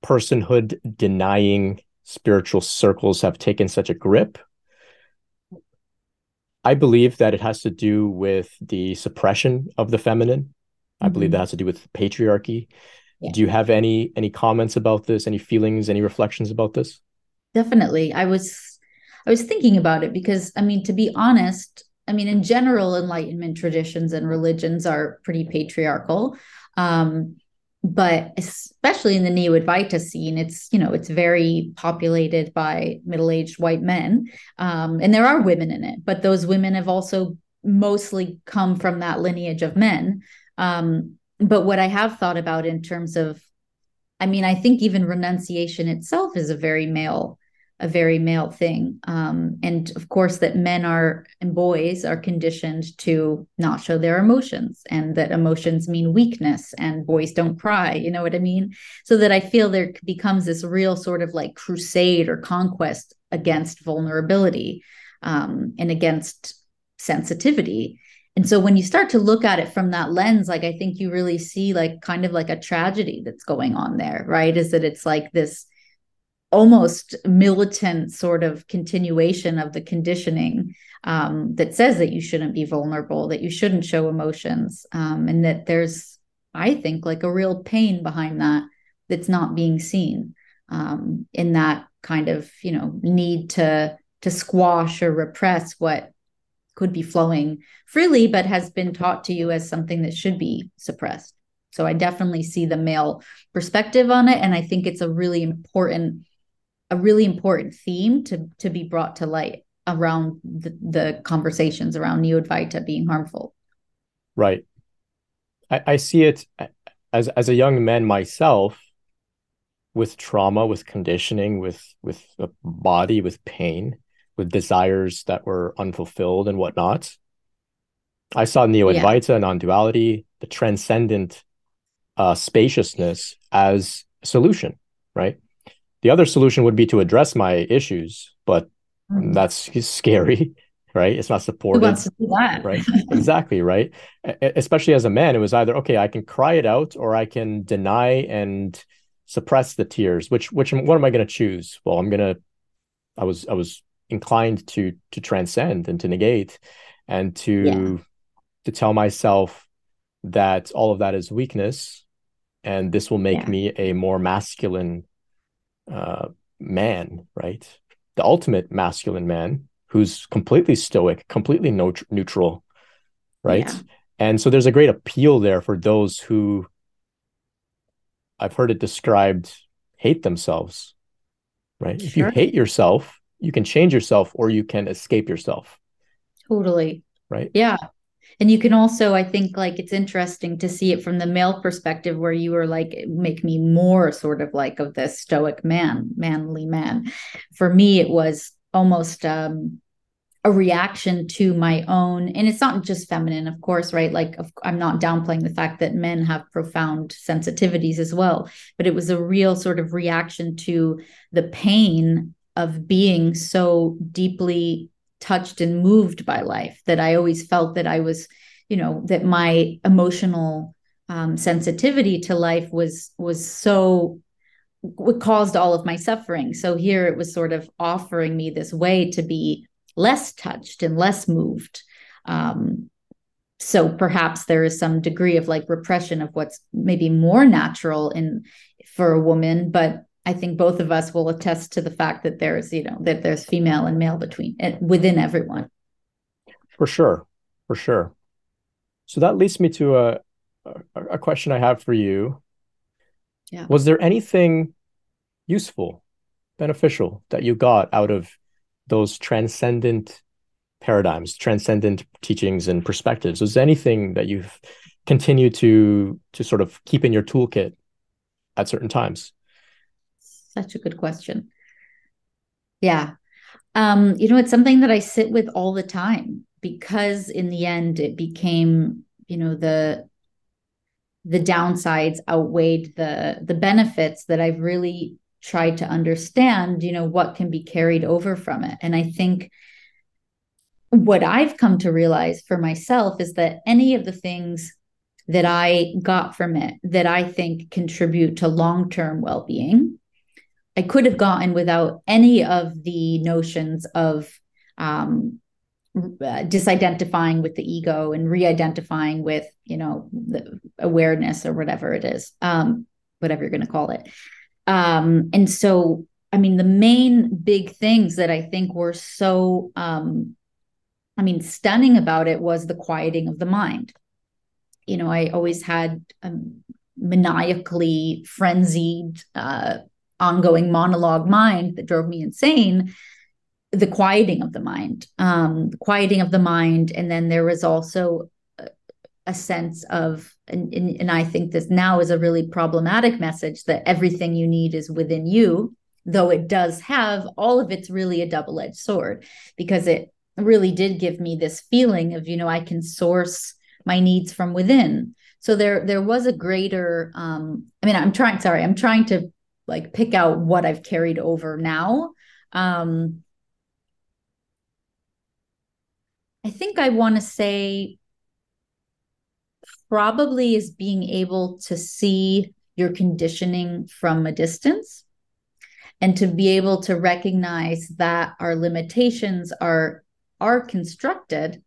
personhood denying spiritual circles have taken such a grip. I believe that it has to do with the suppression of the feminine. Mm-hmm. I believe that has to do with patriarchy. Yeah. Do you have any any comments about this? Any feelings? Any reflections about this? Definitely. I was I was thinking about it because I mean, to be honest, I mean, in general, Enlightenment traditions and religions are pretty patriarchal. Um, but especially in the neo advaita scene it's you know it's very populated by middle-aged white men um, and there are women in it but those women have also mostly come from that lineage of men um, but what i have thought about in terms of i mean i think even renunciation itself is a very male a very male thing. Um, and of course, that men are and boys are conditioned to not show their emotions, and that emotions mean weakness, and boys don't cry. You know what I mean? So that I feel there becomes this real sort of like crusade or conquest against vulnerability um, and against sensitivity. And so when you start to look at it from that lens, like I think you really see like kind of like a tragedy that's going on there, right? Is that it's like this almost militant sort of continuation of the conditioning um, that says that you shouldn't be vulnerable, that you shouldn't show emotions, um, and that there's, I think, like a real pain behind that that's not being seen um, in that kind of you know need to to squash or repress what could be flowing freely, but has been taught to you as something that should be suppressed. So I definitely see the male perspective on it, and I think it's a really important a really important theme to to be brought to light around the, the conversations around neo-advaita being harmful. Right. I, I see it as as a young man myself with trauma with conditioning with with a body with pain with desires that were unfulfilled and whatnot. I saw neo-advaita yeah. non-duality the transcendent uh, spaciousness as a solution right the other solution would be to address my issues, but mm. that's scary, right? It's not supported. Who wants to do that? right. exactly. Right. Especially as a man, it was either, okay, I can cry it out or I can deny and suppress the tears. Which, which, what am I going to choose? Well, I'm going to, I was, I was inclined to, to transcend and to negate and to, yeah. to tell myself that all of that is weakness and this will make yeah. me a more masculine uh, man, right? The ultimate masculine man who's completely stoic, completely no- neutral, right? Yeah. And so there's a great appeal there for those who I've heard it described hate themselves, right? Sure. If you hate yourself, you can change yourself or you can escape yourself. Totally. Right. Yeah and you can also i think like it's interesting to see it from the male perspective where you were like make me more sort of like of this stoic man manly man. For me it was almost um a reaction to my own and it's not just feminine of course right? Like i'm not downplaying the fact that men have profound sensitivities as well but it was a real sort of reaction to the pain of being so deeply touched and moved by life that i always felt that i was you know that my emotional um, sensitivity to life was was so what caused all of my suffering. So here it was sort of offering me this way to be less touched and less moved. Um, so perhaps there is some degree of like repression of what's maybe more natural in for a woman but I think both of us will attest to the fact that there's, you know, that there's female and male between it within everyone. For sure. For sure. So that leads me to a, a, question I have for you. Yeah. Was there anything useful, beneficial that you got out of those transcendent paradigms, transcendent teachings and perspectives? Is anything that you've continued to to sort of keep in your toolkit at certain times? Such a good question. Yeah. Um, you know, it's something that I sit with all the time because in the end it became, you know, the the downsides outweighed the the benefits that I've really tried to understand, you know, what can be carried over from it. And I think what I've come to realize for myself is that any of the things that I got from it that I think contribute to long term well being, I could have gotten without any of the notions of um, uh, disidentifying with the ego and re-identifying with you know the awareness or whatever it is um, whatever you're going to call it. Um, and so i mean the main big things that i think were so um, i mean stunning about it was the quieting of the mind. You know i always had a maniacally frenzied uh, ongoing monologue mind that drove me insane the quieting of the mind, um, the quieting of the mind, and then there was also a, sense of, and, and, and I think this now is a really problematic message that everything you need is within you, though it does have all of it's really a double edged sword because it really did give me this feeling of you know I can source my needs from within. So there there was a greater. Um, I mean, I'm trying. Sorry, I'm trying to like pick out what I've carried over now. Um, I think I want to say probably is being able to see your conditioning from a distance and to be able to recognize that our limitations are are constructed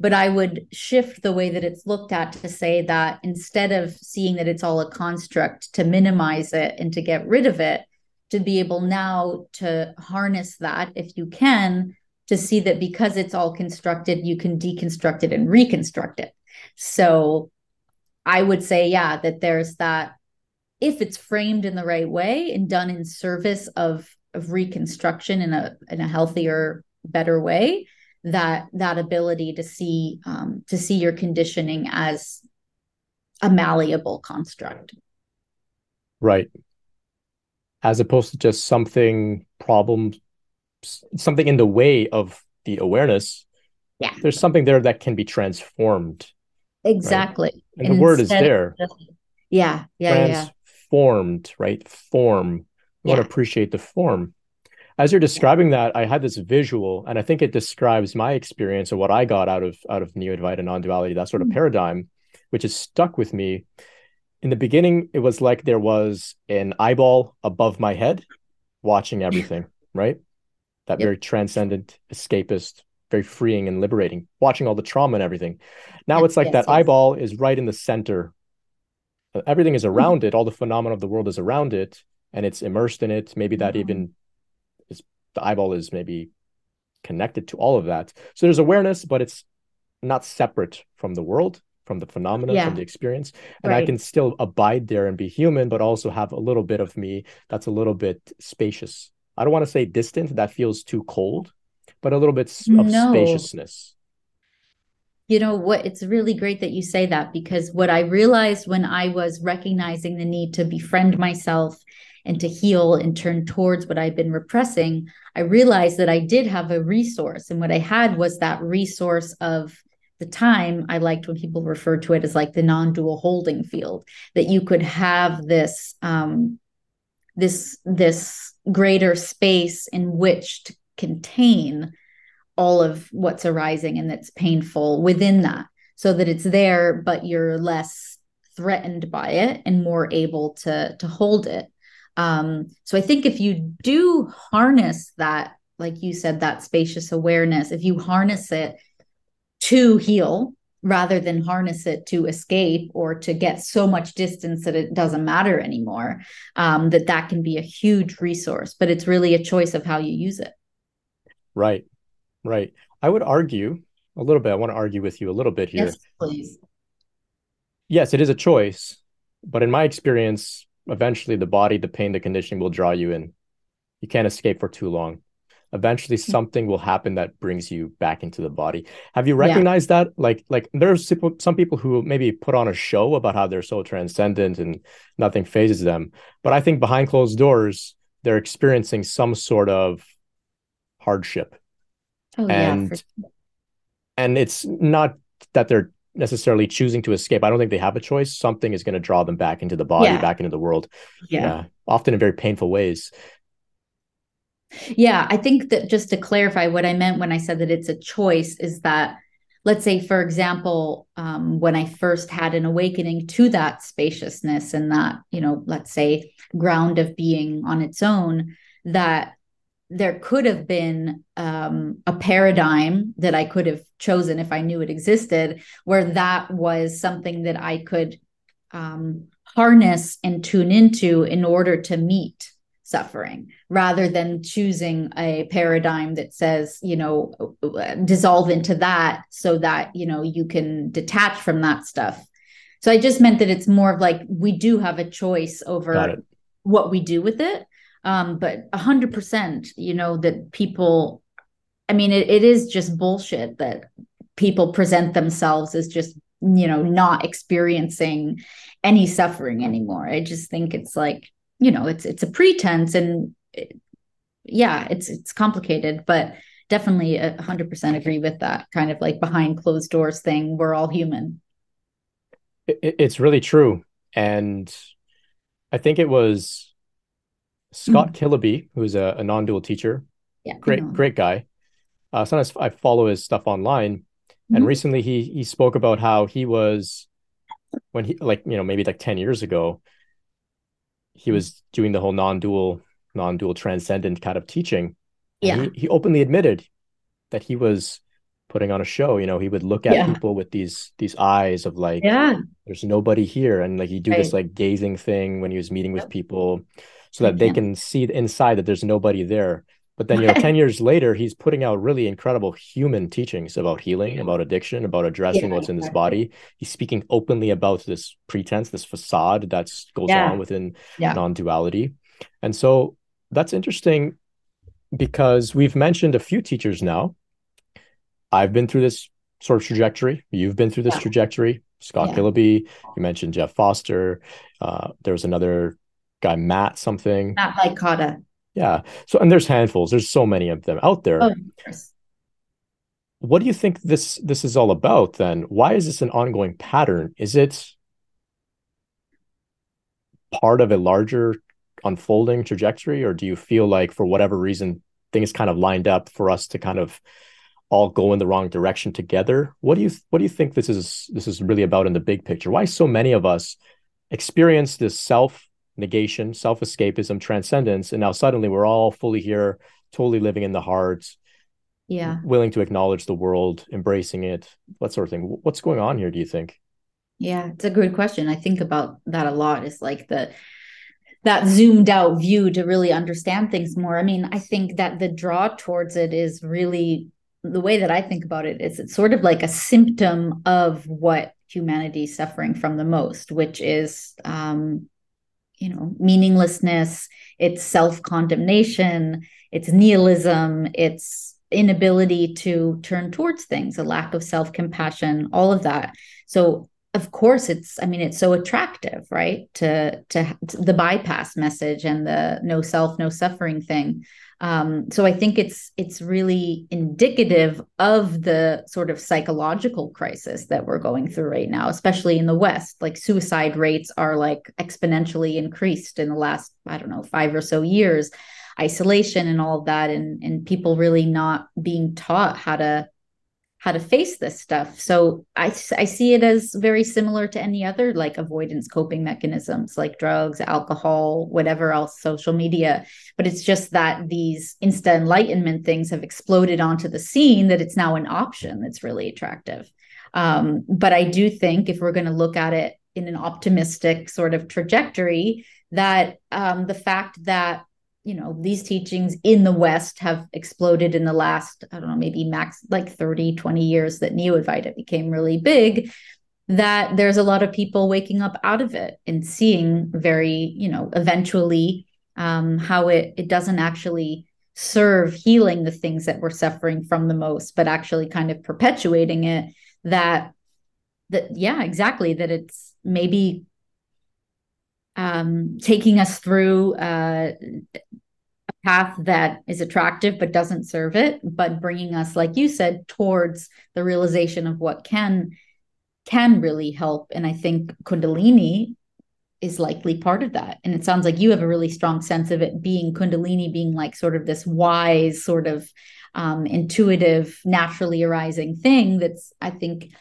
but i would shift the way that it's looked at to say that instead of seeing that it's all a construct to minimize it and to get rid of it to be able now to harness that if you can to see that because it's all constructed, you can deconstruct it and reconstruct it. So I would say, yeah, that there's that if it's framed in the right way and done in service of of reconstruction in a in a healthier, better way, that that ability to see um, to see your conditioning as a malleable construct. Right. As opposed to just something problem something in the way of the awareness yeah there's something there that can be transformed exactly right? and, and, the word is there of, yeah yeah transformed yeah. right form you yeah. want to appreciate the form as you're describing that i had this visual and i think it describes my experience of what i got out of out of neo-advaita non-duality that sort of mm-hmm. paradigm which is stuck with me in the beginning it was like there was an eyeball above my head watching everything right that yep. very transcendent, escapist, very freeing and liberating, watching all the trauma and everything. Now it's like yes, that yes. eyeball is right in the center. Everything is mm-hmm. around mm-hmm. it, all the phenomena of the world is around it, and it's immersed in it. Maybe that mm-hmm. even the eyeball is maybe connected to all of that. So there's awareness, but it's not separate from the world, from the phenomena, yeah. from the experience. And right. I can still abide there and be human, but also have a little bit of me that's a little bit spacious I don't want to say distant, that feels too cold, but a little bit of no. spaciousness. You know what? It's really great that you say that because what I realized when I was recognizing the need to befriend myself and to heal and turn towards what I've been repressing, I realized that I did have a resource. And what I had was that resource of the time I liked when people refer to it as like the non-dual holding field, that you could have this um, this this greater space in which to contain all of what's arising and that's painful within that so that it's there but you're less threatened by it and more able to to hold it um, so i think if you do harness that like you said that spacious awareness if you harness it to heal rather than harness it to escape or to get so much distance that it doesn't matter anymore um, that that can be a huge resource but it's really a choice of how you use it. Right. Right. I would argue a little bit i want to argue with you a little bit here. Yes please. Yes it is a choice but in my experience eventually the body the pain the conditioning will draw you in you can't escape for too long eventually mm. something will happen that brings you back into the body have you recognized yeah. that like like there's some people who maybe put on a show about how they're so transcendent and nothing fazes them but i think behind closed doors they're experiencing some sort of hardship oh, and yeah, sure. and it's not that they're necessarily choosing to escape. I don't think they have a choice. Something is going to draw them back into the body yeah. back into the world. Yeah. yeah. Often in very painful ways. Yeah, I think that just to clarify what I meant when I said that it's a choice is that, let's say, for example, um, when I first had an awakening to that spaciousness and that, you know, let's say ground of being on its own, that there could have been um, a paradigm that I could have chosen if I knew it existed, where that was something that I could um, harness and tune into in order to meet suffering rather than choosing a paradigm that says you know dissolve into that so that you know you can detach from that stuff. So i just meant that it's more of like we do have a choice over what we do with it um but 100% you know that people i mean it, it is just bullshit that people present themselves as just you know not experiencing any suffering anymore. I just think it's like you know it's it's a pretense and it, yeah it's it's complicated but definitely a 100% agree with that kind of like behind closed doors thing. We're all human. It, it's really true. And i think it was scott mm-hmm. kiloby who's a, a non-dual teacher yeah great great guy uh, sometimes i follow his stuff online mm-hmm. and recently he he spoke about how he was when he like you know maybe like 10 years ago he was doing the whole non-dual non-dual transcendent kind of teaching yeah he, he, openly admitted that he was putting on a show you know he would look at yeah. people with these these eyes of like yeah there's nobody here and like he do right. this like gazing thing when he was meeting with yep. people so that yeah. they can see inside that there's nobody there but then, you know, 10 years later, he's putting out really incredible human teachings about healing, about addiction, about addressing yeah, what's in this body. He's speaking openly about this pretense, this facade that goes yeah. on within non duality. And so that's interesting because we've mentioned a few teachers now. I've been through this sort of trajectory. You've been through this trajectory. Scott yeah. you mentioned Jeff Foster. Uh, there was another guy, Matt something. Matt Licata. Yeah. So, and there's handfuls. There's so many of them out there. Oh, what do you think this this is all about then? Why is this an ongoing pattern? Is it part of a larger unfolding trajectory, or do you feel like for whatever reason things kind of lined up for us to kind of all go in the wrong direction together? What do you what do you think this is this is really about in the big picture? Why so many of us experience this self negation, self escapism, transcendence. And now suddenly we're all fully here, totally living in the heart. Yeah. Willing to acknowledge the world, embracing it, that sort of thing. What's going on here, do you think? Yeah, it's a good question. I think about that a lot. It's like the that zoomed out view to really understand things more. I mean, I think that the draw towards it is really the way that I think about it is it's sort of like a symptom of what humanity is suffering from the most, which is um, you know meaninglessness it's self-condemnation it's nihilism it's inability to turn towards things a lack of self-compassion all of that. So of course it's i mean it's so attractive right? To to, to the bypass message and the no self no suffering thing um, so I think it's it's really indicative of the sort of psychological crisis that we're going through right now, especially in the West. Like suicide rates are like exponentially increased in the last I don't know five or so years, isolation and all of that, and and people really not being taught how to how to face this stuff. So I, I see it as very similar to any other like avoidance coping mechanisms like drugs, alcohol, whatever else, social media. But it's just that these insta enlightenment things have exploded onto the scene that it's now an option that's really attractive. Um, but I do think if we're going to look at it in an optimistic sort of trajectory, that um, the fact that you know these teachings in the west have exploded in the last i don't know maybe max like 30 20 years that neo advaita became really big that there's a lot of people waking up out of it and seeing very you know eventually um, how it it doesn't actually serve healing the things that we're suffering from the most but actually kind of perpetuating it that that yeah exactly that it's maybe um taking us through uh a path that is attractive but doesn't serve it but bringing us like you said towards the realization of what can can really help. And i think kundalini is likely part of that. And it sounds like you have a really strong sense of it being kundalini being like sort of this wise sort of um, intuitive naturally arising thing that's i think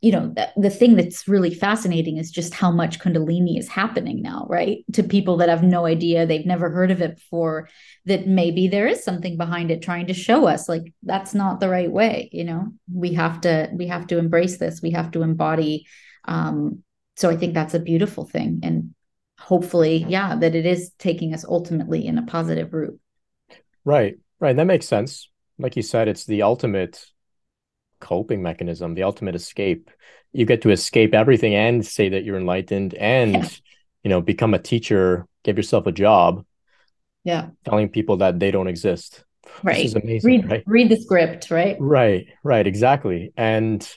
you know the, the thing that's really fascinating is just how much kundalini is happening now right? To people that have no idea they've never heard of it before that maybe there is something behind it trying to show us like that's not the right way you know? We have to we have to embrace this we have to embody um so i think that's a beautiful thing and hopefully yeah that it is taking us ultimately in a positive route. Right right that makes sense. Like you said it's the ultimate coping mechanism, the ultimate escape. You get to escape everything and say that you're enlightened and, yeah. you know, become a teacher, give yourself a job. Yeah. Telling people that they don't exist. Right. This is amazing. Read, right? read the script, right? Right, right, exactly. And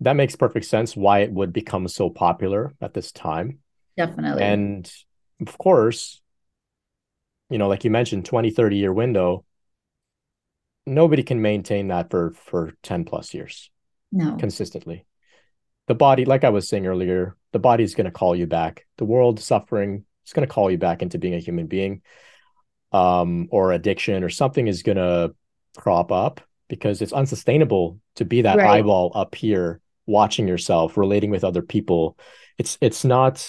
that makes perfect sense why it would become so popular at this time. Definitely. And of course, you know, like you mentioned, 20, 30 year window, nobody can maintain that for for 10 plus years no. consistently. The body like i was saying earlier the body is going to call you back. The world suffering is going to call you back into being a human being um or addiction or something is going to crop up because it's unsustainable to be that right. eyeball up here watching yourself relating with other people. It's it's not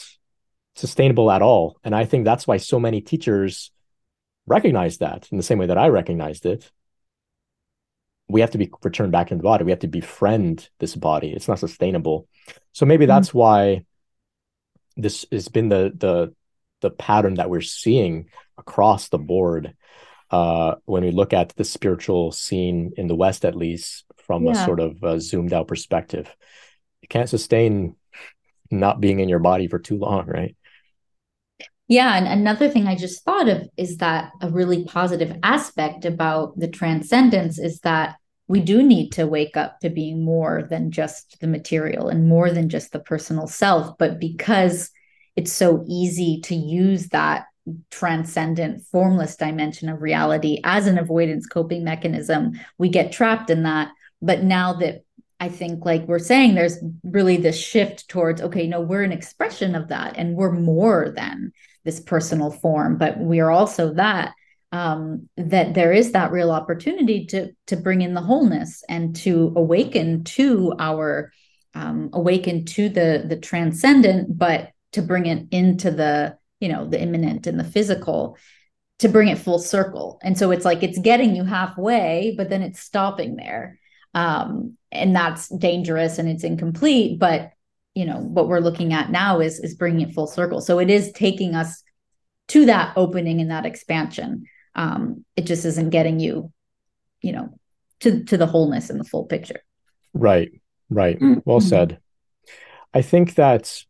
sustainable at all. And i think that's why so many teachers recognize that in the same way that i recognized it we have to be returned back into the body. We have to befriend this body. It's not sustainable. So maybe mm-hmm. that's why this has been the the the pattern that we're seeing across the board uh, when we look at the spiritual scene in the West, at least from yeah. a sort of a zoomed out perspective. You can't sustain not being in your body for too long, right? Yeah. And another thing I just thought of is that a really positive aspect about the transcendence is that we do need to wake up to being more than just the material and more than just the personal self. But because it's so easy to use that transcendent, formless dimension of reality as an avoidance coping mechanism, we get trapped in that. But now that I think, like we're saying, there's really this shift towards, okay, no, we're an expression of that and we're more than this personal form, but we are also that. Um, that there is that real opportunity to to bring in the wholeness and to awaken to our um, awaken to the the transcendent, but to bring it into the you know the immanent and the physical to bring it full circle. And so it's like it's getting you halfway, but then it's stopping there. Um, and that's dangerous and it's incomplete. But you know what we're looking at now is is bringing it full circle. So it is taking us to that opening and that expansion. Um it just isn't getting you you know to to the wholeness and the full picture. Right. Right. Mm-hmm. well said. I think that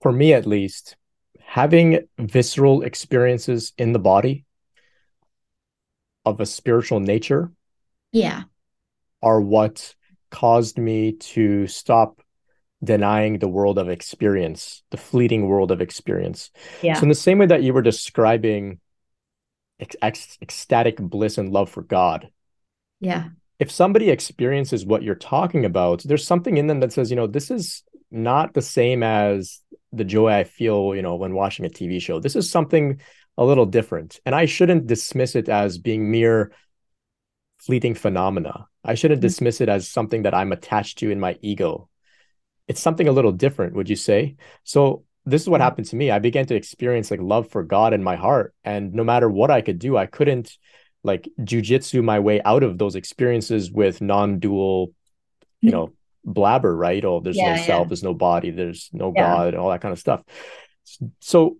for me at least having visceral experiences in the body of a spiritual nature yeah. are what caused me to stop denying the world of experience, the fleeting world of experience. Yeah. So in the same way that you were describing ec- ecstatic bliss and love for God. Yeah. If somebody experiences what you're talking about, there's something in them that says, you know, this is not the same as the joy I feel, you know, when watching a TV show. This is something a little different. And I shouldn't dismiss it as being mere fleeting phenomena. I shouldn't mm-hmm. dismiss it as something that I'm attached to in my ego. It's something a little different, would you say? So this is what mm-hmm. happened to me. I began to experience like love for God in my heart. And no matter what I could do, I couldn't like jujitsu my way out of those experiences with non-dual, you mm-hmm. know, blabber, right? Oh, there's yeah, no self, there's no body, there's no yeah. God, and all that kind of stuff. So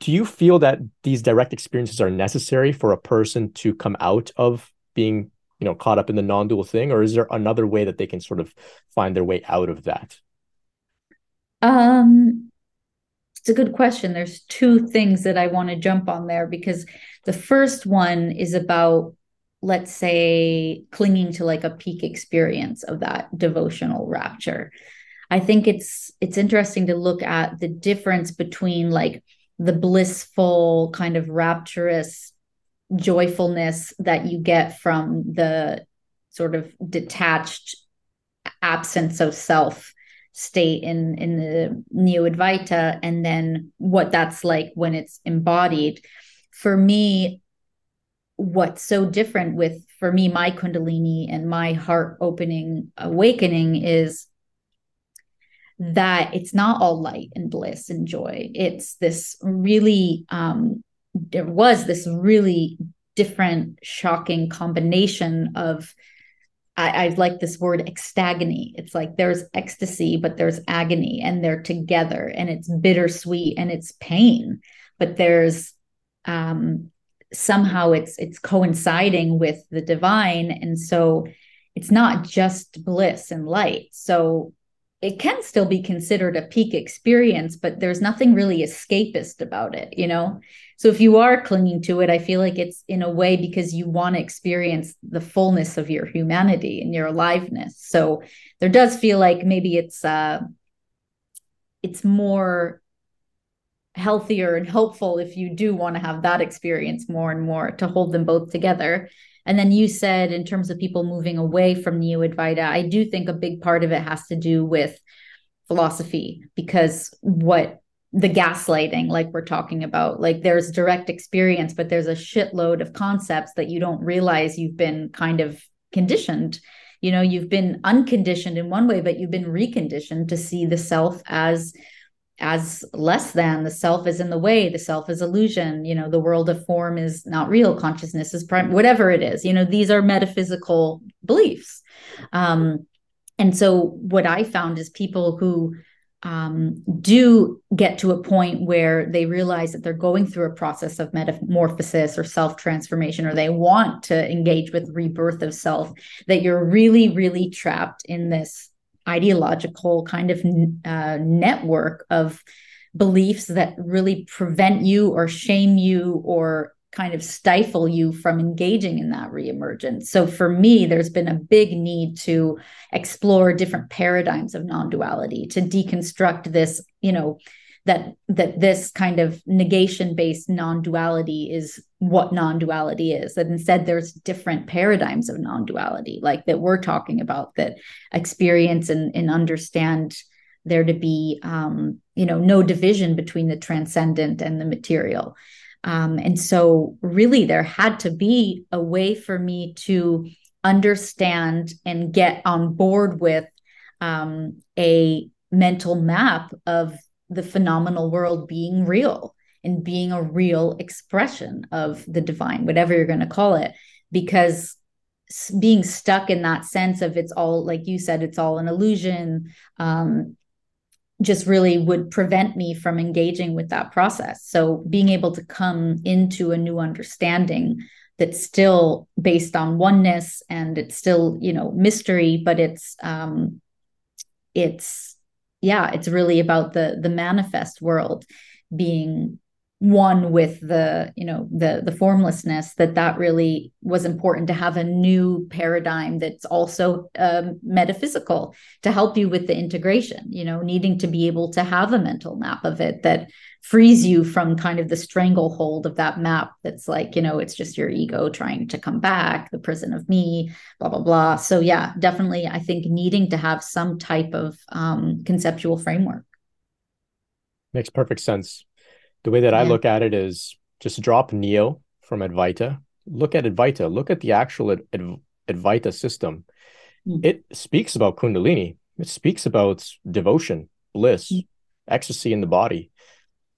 do you feel that these direct experiences are necessary for a person to come out of being you know caught up in the non-dual thing or is there another way that they can sort of find their way out of that um it's a good question. There's two things that I want to jump on there because the first one is about let's say clinging to like a peak experience of that devotional rapture i think it's it's interesting to look at the difference between like the blissful kind of rapturous joyfulness that you get from the sort of detached absence of self state in in the neo advaita and then what that's like when it's embodied. For me what's so different with for me my kundalini and my heart opening awakening is that it's not all light and bliss and joy. It's this really um there was this really different shocking combination of I, I like this word extagony. It's like there's ecstasy, but there's agony, and they're together, and it's bittersweet and it's pain, but there's um somehow it's it's coinciding with the divine and so it's not just bliss and light so it can still be considered a peak experience but there's nothing really escapist about it you know so if you are clinging to it i feel like it's in a way because you want to experience the fullness of your humanity and your aliveness so there does feel like maybe it's uh it's more healthier and helpful if you do want to have that experience more and more to hold them both together. And then you said, in terms of people moving away from Neo Advaita, I do think a big part of it has to do with philosophy because what the gaslighting, like we're talking about, like there's direct experience, but there's a shitload of concepts that you don't realize you've been kind of conditioned. You know, you've been unconditioned in one way, but you've been reconditioned to see the self as as less than the self is in the way the self is illusion you know the world of form is not real consciousness is prime whatever it is you know these are metaphysical beliefs. Um and so what i found is people who um, do get to a point where they realize that they're going through a process of metamorphosis or self transformation, or they want to engage with rebirth of self, that you're really, really trapped in this ideological kind of uh, network of beliefs that really prevent you or shame you or kind of stifle you from engaging in that reemergence. So for me, there's been a big need to explore different paradigms of non-duality, to deconstruct this, you know, that that this kind of negation based non-duality is what non-duality is. That instead there's different paradigms of non-duality like that we're talking about that experience and, and understand there to be um, you know no division between the transcendent and the material. Um, and so really there had to be a way for me to understand and get on board with um, a mental map of the phenomenal world being real and being a real expression of the divine, whatever you're going to call it, because being stuck in that sense of it's all, like you said, it's all an illusion, um, just really would prevent me from engaging with that process. So being able to come into a new understanding that's still based on oneness and it's still, you know, mystery, but it's um it's yeah, it's really about the the manifest world being one with the you know the the formlessness that that really was important to have a new paradigm that's also um, metaphysical to help you with the integration you know needing to be able to have a mental map of it that frees you from kind of the stranglehold of that map that's like you know it's just your ego trying to come back the prison of me blah blah blah. So yeah definitely i think needing to have some type of um, conceptual framework. Makes perfect sense the way that yeah. I look at it is just drop Neo from Advaita. Look at Advaita. Look at the actual Ad- Ad- Advaita system. Mm. It speaks about Kundalini. It speaks about devotion, bliss, mm. ecstasy in the body.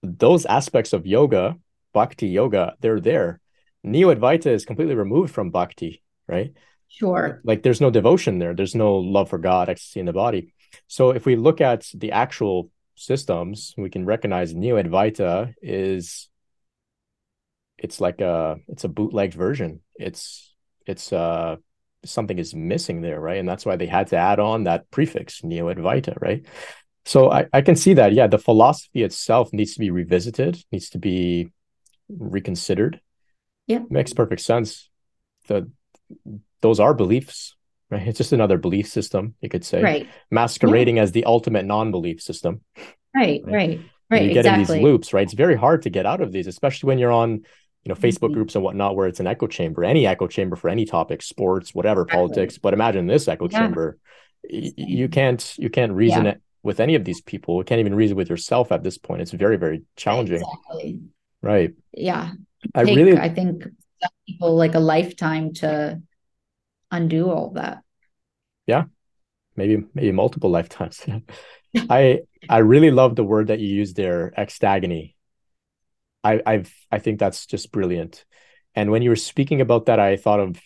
Those aspects of yoga, bhakti yoga, they're there. Neo Advaita is completely removed from bhakti, right? Sure. Like there's no devotion there. There's no love for God, ecstasy in the body. So if we look at the actual systems, we can recognize Neo Advaita is it's like a it's a bootlegged version. It's it's uh something is missing there, right? And that's why they had to add on that prefix Neo Advaita, right? So I, I can see that. Yeah, the philosophy itself needs to be revisited, needs to be reconsidered. Yeah. Makes perfect sense. The those are beliefs, right? It's just another belief system, you could say. Right. Masquerading yeah. as the ultimate non-belief system. Right, right. right. Right, you get exactly. in these loops, right? It's very hard to get out of these, especially when you're on, you know, Facebook mm-hmm. groups and whatnot, where it's an echo chamber, any echo chamber for any topic, sports, whatever, exactly. politics. But imagine this echo yeah. chamber. You can't you can't reason yeah. it with any of these people. You can't even reason with yourself at this point. It's very, very challenging. Exactly. Right. Yeah. I Take, really I think people like a lifetime to undo all that. Yeah. Maybe maybe multiple lifetimes. I I really love the word that you use there, extagony. I I've I think that's just brilliant. And when you were speaking about that, I thought of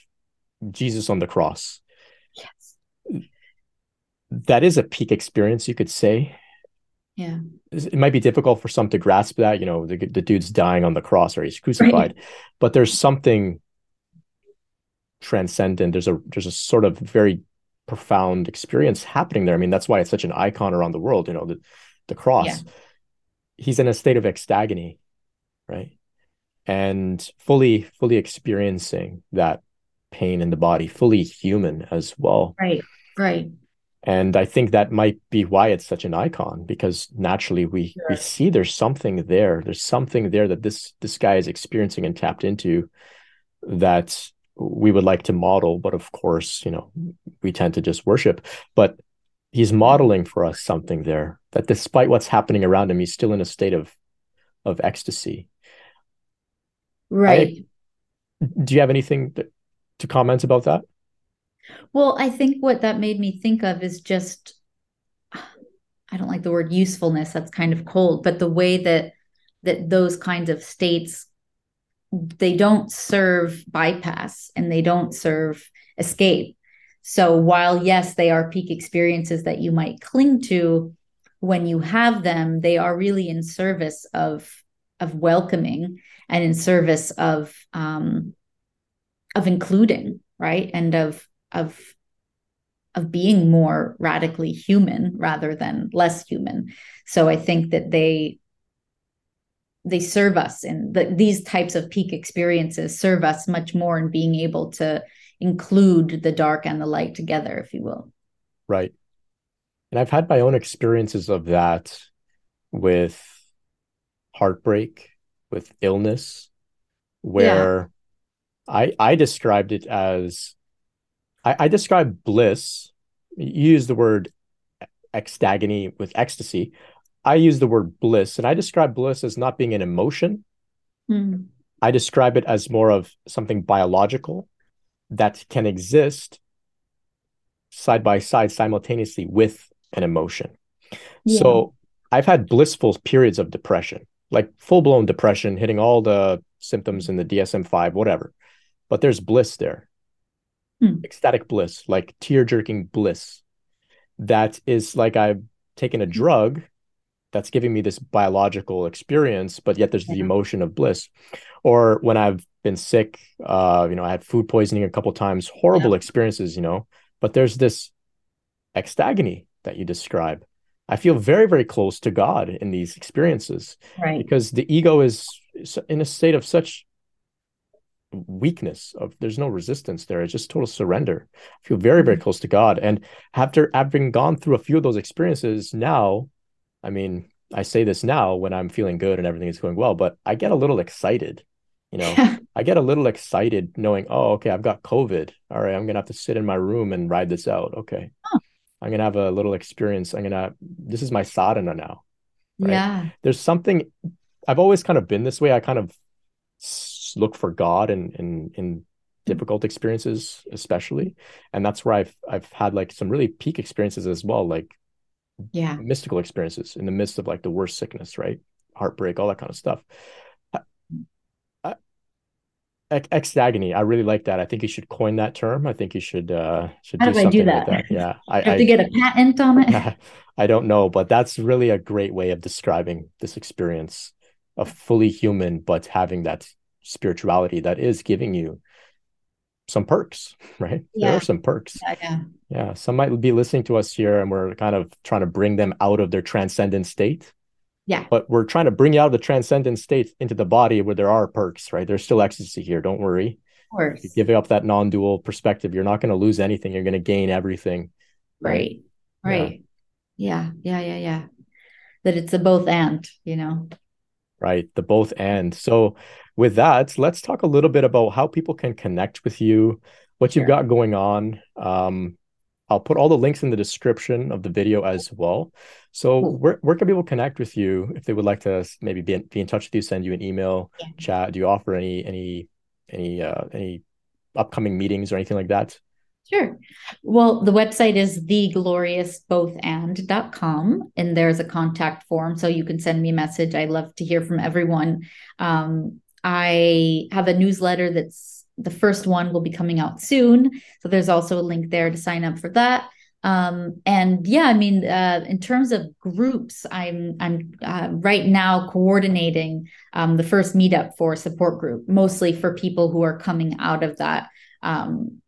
Jesus on the cross. Yes. That is a peak experience, you could say. Yeah. It might be difficult for some to grasp that, you know, the, the dude's dying on the cross or he's crucified, right. but there's something transcendent. There's a there's a sort of very profound experience happening there. I mean, that's why it's such an icon around the world, you know, the, the cross. Yeah. He's in a state of extagony, right? And fully, fully experiencing that pain in the body, fully human as well. Right, right. And I think that might be why it's such an icon because naturally we sure. we see there's something there. There's something there that this this guy is experiencing and tapped into that we would like to model, but of course, you know, we tend to just worship. But he's modeling for us something there that despite what's happening around him, he's still in a state of of ecstasy. Right. I, do you have anything to, to comment about that? Well, I think what that made me think of is just I don't like the word usefulness, that's kind of cold, but the way that that those kinds of states they don't serve bypass and they don't serve escape. So while yes, they are peak experiences that you might cling to when you have them, they are really in service of of welcoming and in service of um, of including, right, and of of of being more radically human rather than less human. So I think that they they serve us and the, these types of peak experiences serve us much more in being able to include the dark and the light together if you will right and i've had my own experiences of that with heartbreak with illness where yeah. i i described it as i i described bliss you use the word extagony with ecstasy I use the word bliss, and I describe bliss as not being an emotion. Mm. I describe it as more of something biological that can exist side by side simultaneously with an emotion. Yeah. So I've had blissful periods of depression, like full blown depression, hitting all the symptoms in the DSM 5, whatever. But there's bliss there, mm. ecstatic bliss, like tear jerking bliss. That is like I've taken a drug that's giving me this biological experience but yet there's the emotion of bliss. Or when i've been sick uh you know i had food poisoning a couple times horrible yeah. experiences you know but there's this extagony that you describe. I feel very very close to god in these experiences right. because the ego is in a state of such weakness of there's no resistance there. It's just total surrender. I feel very very mm-hmm. close to god. And after having gone through a few of those experiences now I mean, I say this now when I'm feeling good and everything is going well, but I get a little excited. You know, I get a little excited knowing, oh, okay, I've got COVID. All right, I'm gonna have to sit in my room and ride this out. Okay. Huh. I'm gonna have a little experience. I'm gonna this is my sadhana now. Right? Yeah. There's something I've always kind of been this way. I kind of look for God in in in mm. difficult experiences, especially. And that's where I've I've had like some really peak experiences as well. Like yeah. mystical experiences in the midst of like the worst sickness right? Heartbreak all that kind of stuff. Extagony i really like that. I think you should coin that term. I think you should uh should How do, do I do that? Like that. yeah. I have I, to get a patent on it? I don't know but that's really a great way of describing this experience of fully human but having that spirituality that is giving you some perks, right? Yeah. There are some perks. Yeah, yeah. Yeah. Some might be listening to us here and we're kind of trying to bring them out of their transcendent state. Yeah. But we're trying to bring you out of the transcendent state into the body where there are perks, right? There's still ecstasy here. Don't worry. Of course. You're giving up that non-dual perspective. You're not going to lose anything. You're going to gain everything. Right. Right. Yeah. yeah. Yeah. Yeah. Yeah. That it's a both and, you know. Right. The both and. So with that, let's talk a little bit about how people can connect with you, what you've got going on. Um, I'll put all the links in the description of the video as well. So Cool. where, where can people connect with you if they would like to maybe be in, be in touch with you, send you an email, Yeah. chat? Do you offer any any any uh any upcoming meetings or anything like that? Sure. Well, the website is thegloriousbothand.com and there's a contact form so you can send me a message. I love to hear from everyone. Um, I have a newsletter that's the first one will be coming out soon. So there's also a link there to sign up for that. Um, and yeah, I mean, uh, in terms of groups, I'm I'm uh, right now coordinating um, the first meetup for support group, mostly for people who are coming out of that um,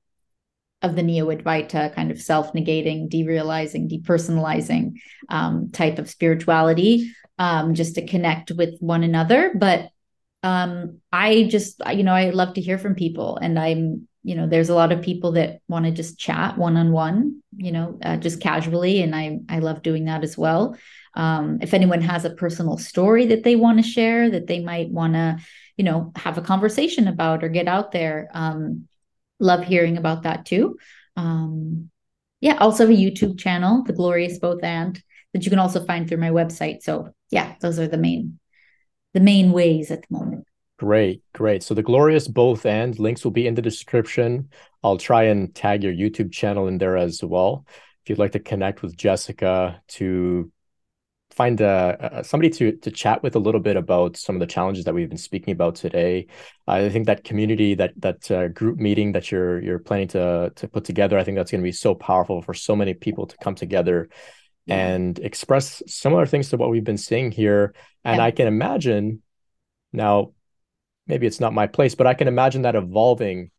of the neo advaita kind of self negating, derealizing, depersonalizing um, type of spirituality, um, just to connect with one another. But um, I just, you know, I love to hear from people, and I'm, you know, there's a lot of people that want to just chat one on one, you know, uh, just casually, and I I love doing that as well. Um, if anyone has a personal story that they want to share, that they might want to, you know, have a conversation about or get out there. Um, love hearing about that too. Um, yeah, also a YouTube channel, The Glorious Both and that you can also find through my website. So yeah, those are the main the main ways at the moment. Great, great. So the glorious both and links will be in the description. I'll try and tag your YouTube channel in there as well. If you'd like to connect with Jessica to find a, a somebody to to chat with a little bit about some of the challenges that we've been speaking about today. I think that community, that that uh, group meeting that you're you're planning to to put together, I think that's going to be so powerful for so many people to come together Yeah. and express similar things to what we've been seeing here. And Yeah. I can imagine now, maybe it's not my place, but I can imagine that evolving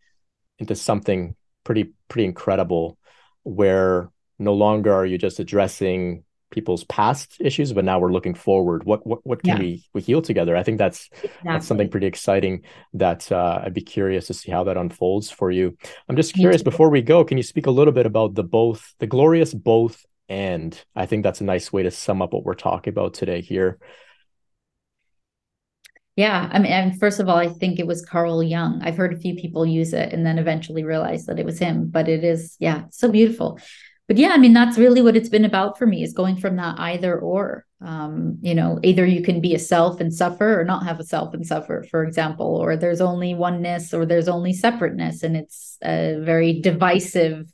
into something pretty pretty incredible, where no longer are you just addressing people's past issues, but now we're looking forward. What what what can Yeah. we we heal together? I think that's that's something pretty exciting that uh, I'd be curious to see how that unfolds for you. I'm just curious before we go, can you speak a little bit about the both, the glorious both and? I think that's a nice way to sum up what we're talking about today here. Yeah, I mean, and first of all, I think it was Carl Jung. I've heard a few people use it and then eventually realized that it was him, but it is, yeah, so beautiful. But yeah, I mean, that's really what it's been about for me is going from that either or. Um, you know, either you can be a self and suffer or not have a self and suffer, for example, or there's only oneness or there's only separateness, and it's a very divisive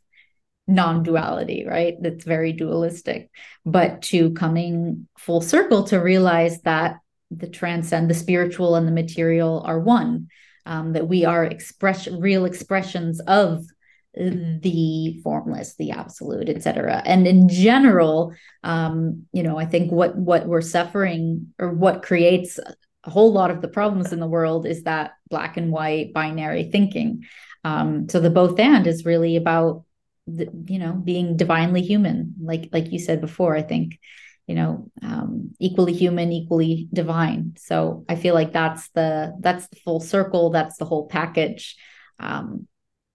non-duality, right? That's very dualistic. But to coming full circle to realize that the transcend the spiritual and the material are one um, that we are express real expressions of the formless the absolute etc and in general um, you know i think what what we're suffering or what creates a whole lot of the problems in the world is that black and white binary thinking um, so the both and is really about you know being divinely human like like you said before i think you know um, equally human equally divine so i feel like that's the that's the full circle that's the whole package um,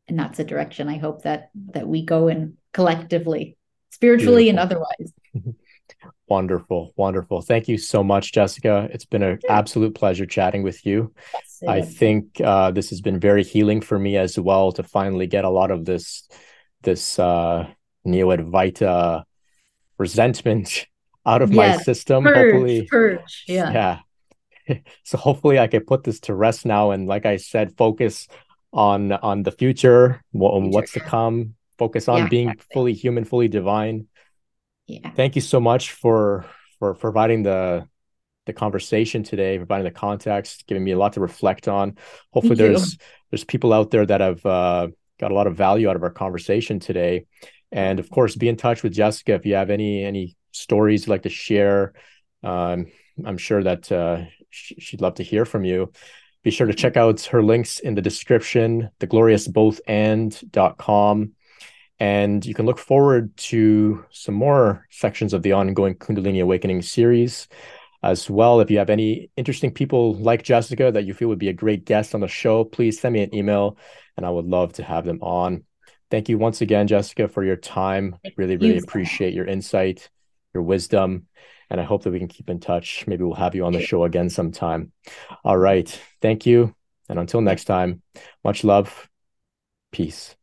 and that's a direction i hope that that we go in collectively spiritually and otherwise Wonderful, wonderful. Thank you so much, Jessica. It's been an absolute pleasure chatting with you. Yes, I is. think uh, this has been very healing for me as well to finally get a lot of this this uh, neo Advaita resentment out of my system. purge Hopefully, purge yeah yeah. So hopefully I can put this to rest now, and like I said, focus on on the future, what, on Future, what's to come. Focus on yeah being exactly fully human, fully divine. yeah Thank you so much for for providing the the conversation today, providing the context, giving me a lot to reflect on. Hopefully, too there's there's people out there that have uh, got a lot of value out of our conversation today. And of course, be in touch with Jessica if you have any any stories you'd like to share. Um, I'm sure that uh, she'd love to hear from you. Be sure to check out her links in the description, thegloriousbothand.com. And you can look forward to some more sections of the ongoing Kundalini Awakening series as well. If you have any interesting people like Jessica that you feel would be a great guest on the show, please send me an email and I would love to have them on. Thank you once again, Jessica, for your time. Really, really appreciate your insight, your wisdom, and I hope that we can keep in touch. Maybe we'll have you on the show again sometime. All right. Thank you. And until next time, much love. Peace.